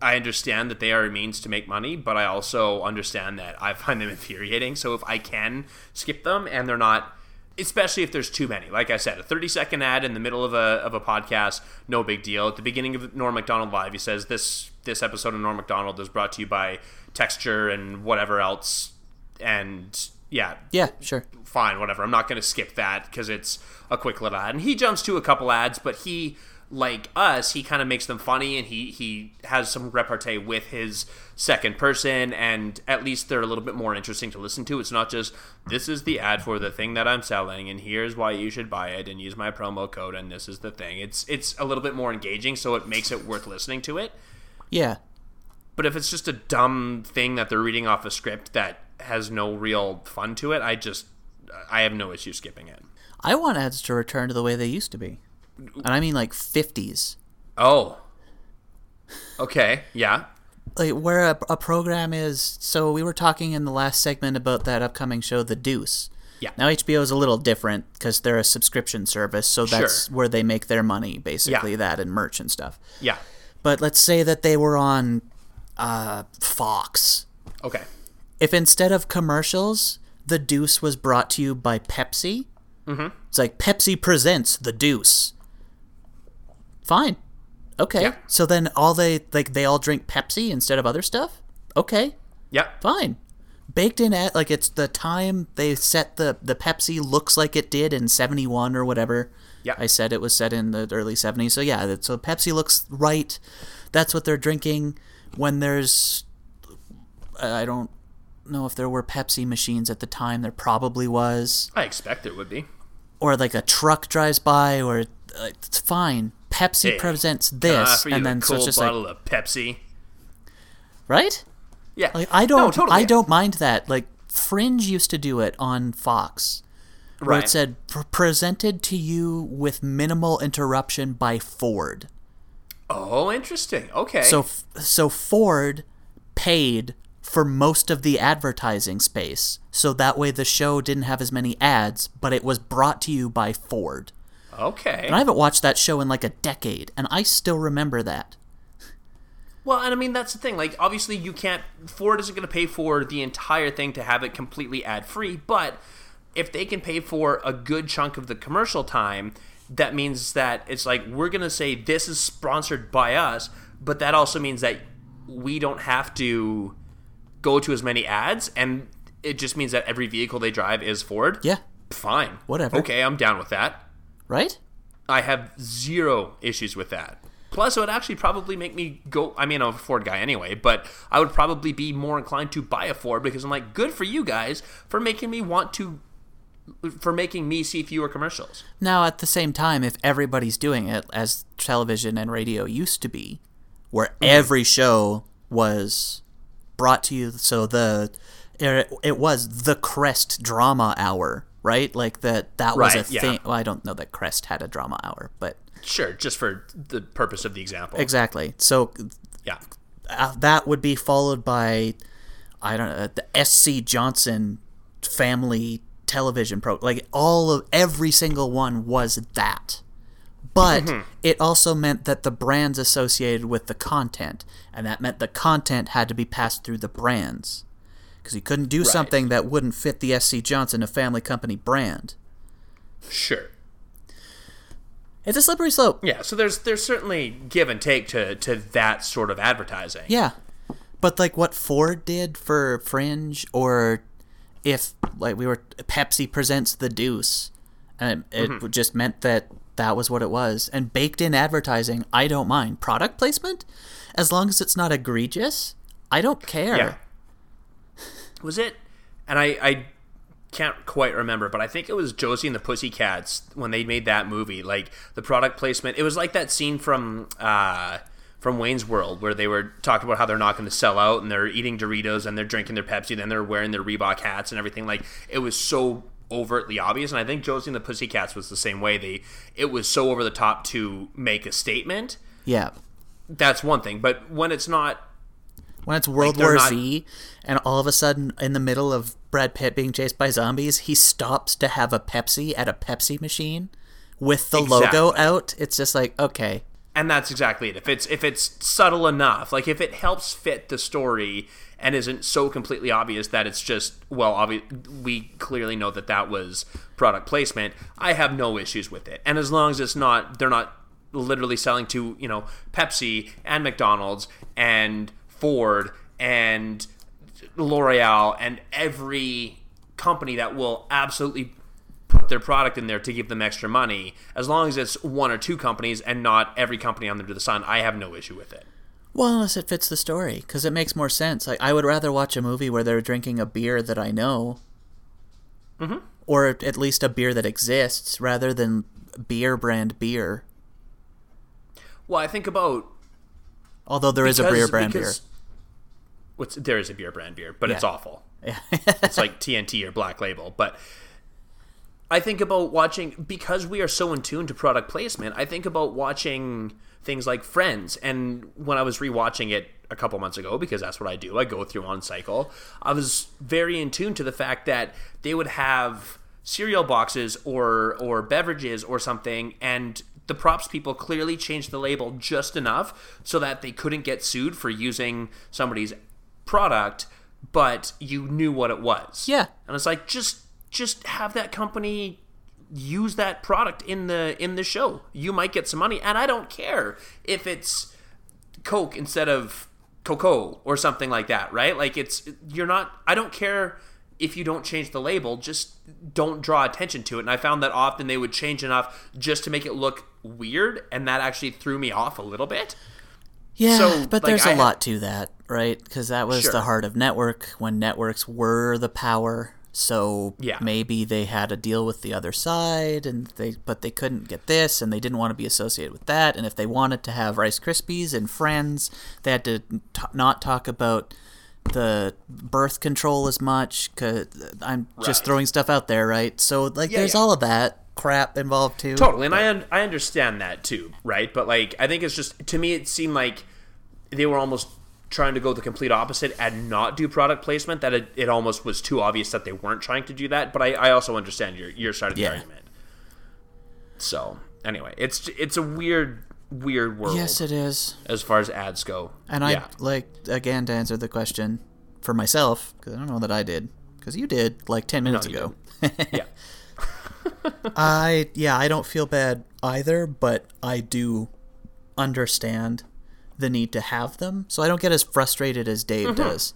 I understand that they are a means to make money, but I also understand that I find them infuriating. So if I can skip them and they're not especially if there's too many. Like I said, a 30 second ad in the middle of a, of a podcast, no big deal. At the beginning of Norm MacDonald Live, he says this this episode of Norm MacDonald is brought to you by Texture and whatever else. And yeah,
yeah, sure.
fine, whatever. I'm not going to skip that because it's a quick little ad. And he jumps to a couple ads, but he, like us, he kind of makes them funny and he, he has some repartee with his second person, and at least they're a little bit more interesting to listen to. It's not just, this is the ad for the thing that I'm selling, and here's why you should buy it, and use my promo code, and this is the thing. It's, it's a little bit more engaging, so it makes it worth listening to it.
Yeah,
But if it's just a dumb thing that they're reading off a script that has no real fun to it, I just, I have no issue skipping it.
I want ads to return to the way they used to be, and I mean like 50s.
Oh. Okay. Yeah.
like where a, a program is so we were talking in the last segment about that upcoming show the deuce
Yeah.
now hbo is a little different because they're a subscription service so that's
Sure.
where they make their money basically
Yeah.
that and merch and stuff
Yeah.
But let's say that they were on uh, fox
Okay.
if instead of commercials, the Deuce was brought to you by Pepsi, mm-hmm. it's like Pepsi presents the Deuce. Fine. Okay.
Yeah.
So then all they like they all drink Pepsi instead of other stuff? Okay.
Yep.
Fine. Baked in at like it's the time they set the the Pepsi looks like it did in 71 or whatever.
Yeah.
I said it was set in the early 70s. So yeah, so Pepsi looks right. That's what they're drinking when there's I don't know if there were Pepsi machines at the time. There probably was
I expect there would be.
or like a truck drives by or uh, it's fine. Pepsi
Hey,
presents this and then so it's just like a
bottle of Pepsi.
right?
Yeah.
Like I don't
No, totally.
I don't mind that. Like Fringe used to do it on Fox. Where
Right.
it said presented to you with minimal interruption by Ford.
Oh, interesting. Okay.
So so Ford paid for most of the advertising space. So that way the show didn't have as many ads, but it was brought to you by Ford.
okay.
And I haven't watched that show in like a decade and I still remember that.
Well, and I mean that's the thing. Like, obviously, you can't. Ford isn't going to pay for the entire thing to have it completely ad free. But if they can pay for a good chunk of the commercial time, that means that it's like we're going to say this is sponsored by us. But that also means that we don't have to go to as many ads, and it just means that every vehicle they drive is Ford.
Yeah,
Fine.
Whatever.
Okay, I'm down with that.
right?
I have zero issues with that. Plus, it would actually probably make me go. I mean, I'm a Ford guy anyway, but I would probably be more inclined to buy a Ford because I'm like, good for you guys for making me want to, for making me see fewer commercials.
Now, at the same time, if everybody's doing it as television and radio used to be, where every show was brought to you, so the it, it was the Crest Drama Hour, right? Like that that was
Right,
a
yeah.
thing. Well, I don't know that Crest had a drama hour, but
Sure, just for the purpose of the example.
exactly. So
Yeah.
uh, that would be followed by I don't know the SC Johnson family television pro like all of every single one was that but mm-hmm. it also meant that the brands associated with the content and that meant the content had to be passed through the brands because you couldn't do something that wouldn't fit the SC Johnson a family company brand
Sure.
it's a slippery slope
Yeah. So there's there's certainly give and take to to that sort of advertising.
Yeah. But like what Ford did for Fringe or if like we were Pepsi presents the Deuce and it
Mm-hmm.
just meant that that was what it was and baked in advertising I don't mind product placement as long as it's not egregious I don't care
Yeah. Was it? And I, I can't quite remember, but I think it was Josie and the Pussycats when they made that movie. Like the product placement, it was like that scene from uh, from Wayne's World where they were talking about how they're not going to sell out and they're eating Doritos and they're drinking their Pepsi, then they're wearing their Reebok hats and everything. Like it was so overtly obvious, and I think Josie and the Pussycats was the same way. They it was so over the top to make a statement.
yeah
That's one thing, but when it's not
when it's World
they're
War
not-
Z and all of a sudden in the middle of Brad Pitt being chased by zombies he stops to have a Pepsi at a Pepsi machine with the logo out it's just like okay
and that's exactly it. If it's if it's subtle enough like if it helps fit the story and isn't so completely obvious that it's just well obvi- we clearly know that that was product placement i have no issues with it. And as long as it's not they're not literally selling to you know pepsi and mcdonald's and ford and l'oreal and every company that will absolutely put their product in there to give them extra money. As long as it's one or two companies and not every company under the sun, I have no issue with it.
Well, unless it fits the story, because it makes more sense. Like, I would rather watch a movie where they're drinking a beer that I know, mm-hmm. or at least a beer that exists, rather than beer brand beer.
Well, I think about
Although there is a beer brand
because- What's there is a beer brand beer, but it's awful.
beer.
It's like TNT or Black Label, but I think about watching because we are so in tune to product placement. I think about watching things like Friends, and when I was rewatching it a couple months ago, because that's what I do, I go through on cycle. I was very in tune to the fact that they would have cereal boxes or or beverages or something, and the props people clearly changed the label just enough so that they couldn't get sued for using somebody's product but you knew what it was.
Yeah.
And it's like just just have that company use that product in the in the show. You might get some money, and I don't care if it's Coke instead of Cocoa or something like that, right? Like it's you're not. I don't care if you don't change the label. Just don't draw attention to it. And I found that often they would change enough just to make it look weird, and that actually threw me off a little bit.
Yeah,
So,
but
like,
there's a
I-
lot to that, right? Because that was
Sure.
the heart of network when networks were the power. So
Yeah.
maybe they had a deal with the other side, and they but they couldn't get this, and they didn't want to be associated with that. And if they wanted to have Rice Krispies and Friends, they had to t- not talk about the birth control as much. Cause I'm just throwing stuff out there, right? So like,
Yeah,
there's
yeah.
all of that crap involved too.
Totally, and I un- I understand that too, right? But like, I think it's just to me, it seemed like they were almost trying to go the complete opposite and not do product placement. That it, it almost was too obvious that they weren't trying to do that. But I, I also understand your your side of the
Yeah.
argument. So anyway, it's it's a weird weird world
Yes, it is.
as far as ads go.
And I like again to answer the question for myself because I don't know that I did because you did like ten minutes
you
ago.
yeah.
I yeah I don't feel bad either, but I do understand the need to have them, so I don't get as frustrated as Dave
Mm-hmm.
does.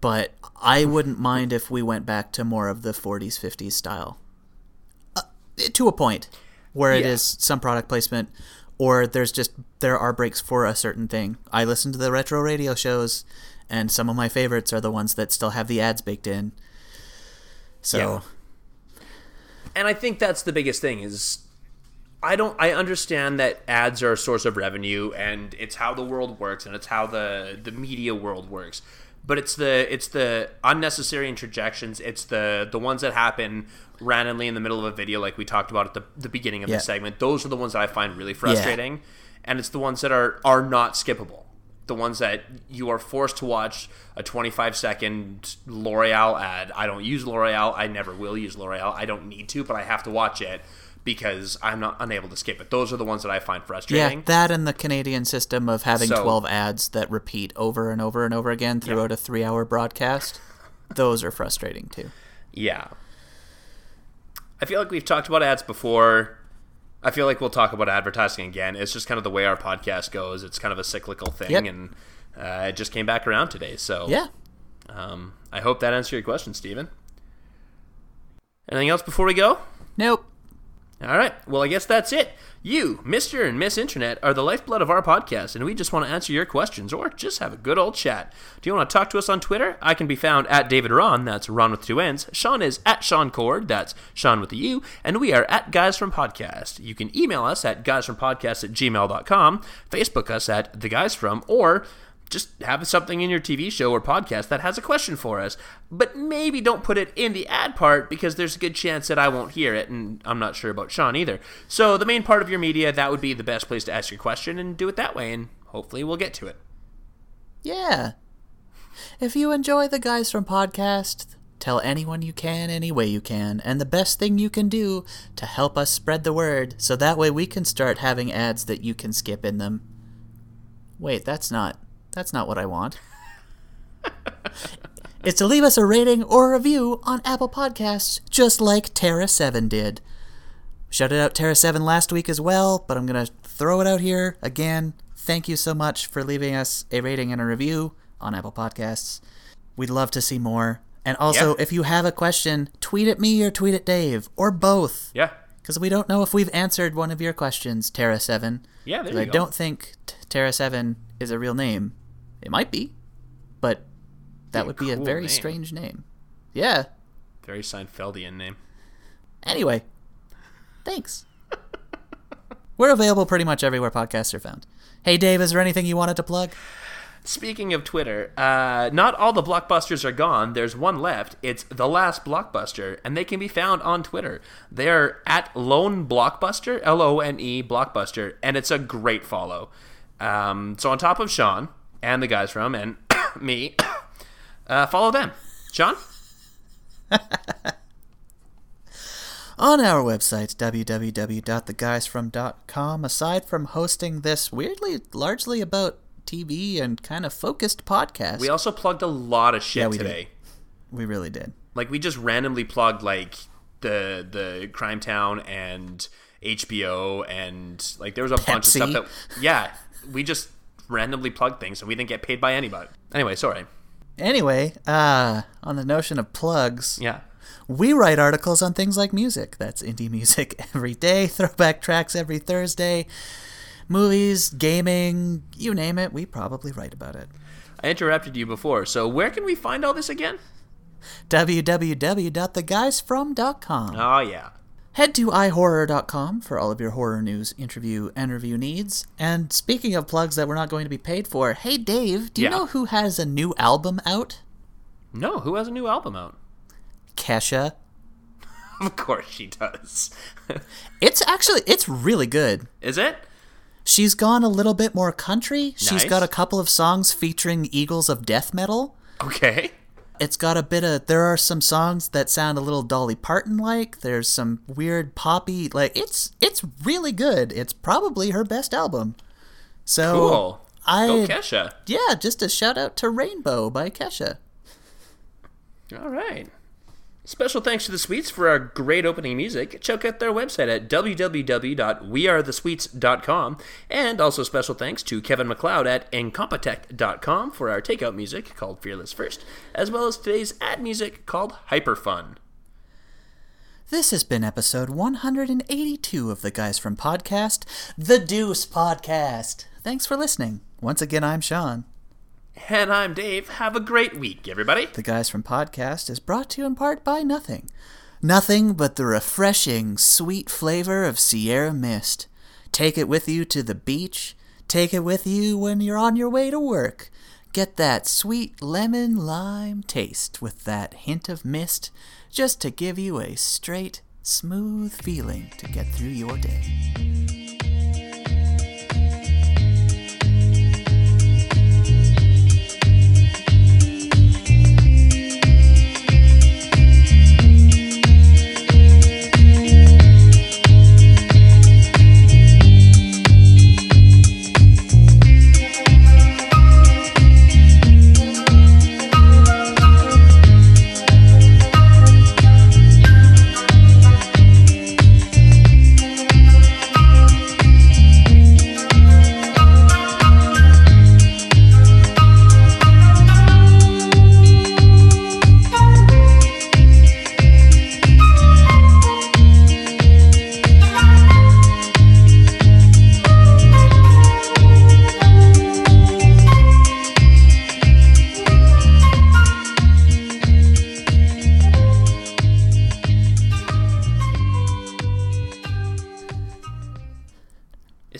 But I wouldn't mind if we went back to more of the 40s 50s style, uh, to a point where it
Yeah.
is some product placement or there's just there are breaks for a certain thing. I listen to the retro radio shows and some of my favorites are the ones that still have the ads baked in. So
Yeah. and I think that's the biggest thing is I don't I understand that ads are a source of revenue and it's how the world works and it's how the the media world works. But it's the it's the unnecessary interjections, it's the the ones that happen randomly in the middle of a video like we talked about at the, the beginning of
Yeah.
the segment. Those are the ones that I find really frustrating. And it's the ones that are are not skippable. The ones that you are forced to watch a 25 second L'Oreal ad. I don't use L'Oreal. I never will use L'Oreal. I don't need to, but I have to watch it because I'm not unable to skip it. Those are the ones that I find frustrating.
Yeah, that and the Canadian system of having
So-
12 ads that repeat over and over and over again throughout a three hour broadcast. Those are frustrating too.
Yeah. I feel like we've talked about ads before. I feel like we'll talk about advertising again. It's just kind of the way our podcast goes. It's kind of a cyclical thing,
Yep.
and uh, it just came back around today. So
Yeah.
um, I hope that answered your question, Steven. Anything else before we go?
Nope.
All right. Well, I guess that's it. You, Mr. and Miss Internet, are the lifeblood of our podcast, and we just want to answer your questions or just have a good old chat. Do you want to talk to us on Twitter? I can be found at David Ronn, that's Ron with two N's. Shaun is at Shaun Cord, that's Shaun with a U, and we are at Guys from Podcast. You can email us at guysfrompodcast at gmail.com, Facebook us at The Guys From, or just have something in your TV show or podcast that has a question for us, but maybe don't put it in the ad part because there's a good chance that I won't hear it, and I'm not sure about Shaun either. So, the main part of your media, that would be the best place to ask your question and do it that way, and hopefully we'll get to it.
Yeah. If you enjoy the guys from podcast, tell anyone you can any way you can. And the best thing you can do to help us spread the word so that way we can start having ads that you can skip in them. Wait, that's not that's not what I want. it's to leave us a rating or a review on Apple Podcasts just like Terra7 did. Shouted out Terra7 last week as well, but I'm going to throw it out here again. Thank you so much for leaving us a rating and a review on Apple Podcasts. We'd love to see more. And also,
Yeah.
if you have a question, tweet at me or tweet at Dave, or both.
Yeah.
Because we don't know if we've answered one of your questions, Terra7.
Yeah, there you
I
go.
don't think t- Terra7 is a real name. It might be, but that
Be
would be a very
name.
strange name. Yeah.
Very Seinfeldian name.
Anyway, thanks. We're available pretty much everywhere podcasts are found. Hey, Dave, is there anything you wanted to plug?
Speaking of Twitter, uh, not all the blockbusters are gone. There's one left. It's the last blockbuster, and they can be found on Twitter. They're at Lone Blockbuster, L O N E Blockbuster, and it's a great follow. Um, so on top of Shaun and the guys from and me, uh, follow them. Shaun.
On our website, www.theguysfrom.com, aside from hosting this weirdly largely about TV and kind of focused podcast.
We also plugged a lot of shit
Yeah, we did.
today.
we really did.
Like we just randomly plugged like the the Crime Town and HBO and like there was a bunch of stuff that yeah, we just randomly plugged things and we didn't get paid by anybody. Anyway, sorry.
Anyway, uh, on the notion of plugs,
Yeah.
we write articles on things like music. That's indie music every day, throwback tracks every Thursday, movies, gaming, you name it, we probably write about it.
I interrupted you before, so where can we find all this again?
www.theguysfrom.com.
Oh yeah.
Head to ihorror.com for all of your horror news, interview, and review needs. And speaking of plugs that we're not going to be paid for, hey Dave, do you
Yeah.
know who has a new album out?
No, who has a new album out?
Kesha.
of course she does.
It's actually it's really good.
Is it?
She's gone a little bit more country. She's got a couple of songs featuring Eagles of Death Metal.
Okay.
It's got a bit of there are some songs that sound a little Dolly Parton like. There's some weird poppy like it's it's really good. It's probably her best album. So
Cool.
I
Go Kesha.
yeah, just a shout out to Rainbow by Kesha.
All right. Special thanks to the Sweets for our great opening music. Check out their website at www.wearethesweets.com. And also special thanks to Kevin MacLeod at incompetech.com for our takeout music called Fearless First, as well as today's ad music called Hyperfun.
This has been episode 182 of the Guys from Podcast, the Deuce Podcast. Thanks for listening. Once again, I'm Shaun.
And I'm Dave. Have a great week, everybody.
The Guys from Podcast is brought to you in part by nothing. Nothing but the refreshing, sweet flavor of Sierra Mist. Take it with you to the beach. Take it with you when you're on your way to work. Get that sweet lemon lime taste with that hint of mist just to give you a straight, smooth feeling to get through your day.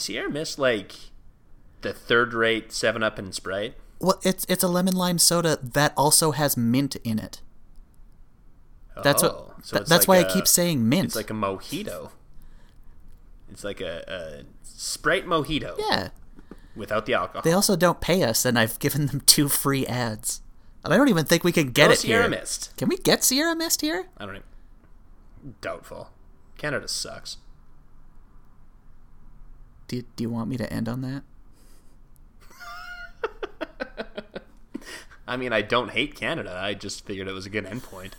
Sierra Mist like the third rate 7 Up and Sprite?
Well, it's it's a lemon lime soda that also has mint in it. That's
Oh,
what.
so
th- that's
like
why I
a-
keep saying mint.
It's like a mojito. It's like a, a Sprite mojito
yeah.
without the alcohol.
They also don't pay us, and I've given them two free ads. And I don't even think we can get
Go
it
Sierra
here.
Mist.
Can we get Sierra Mist here?
I don't know. Doubtful. Canada sucks.
Do you, do you want me to end on that?
I mean, I don't hate Canada. I just figured it was a good endpoint.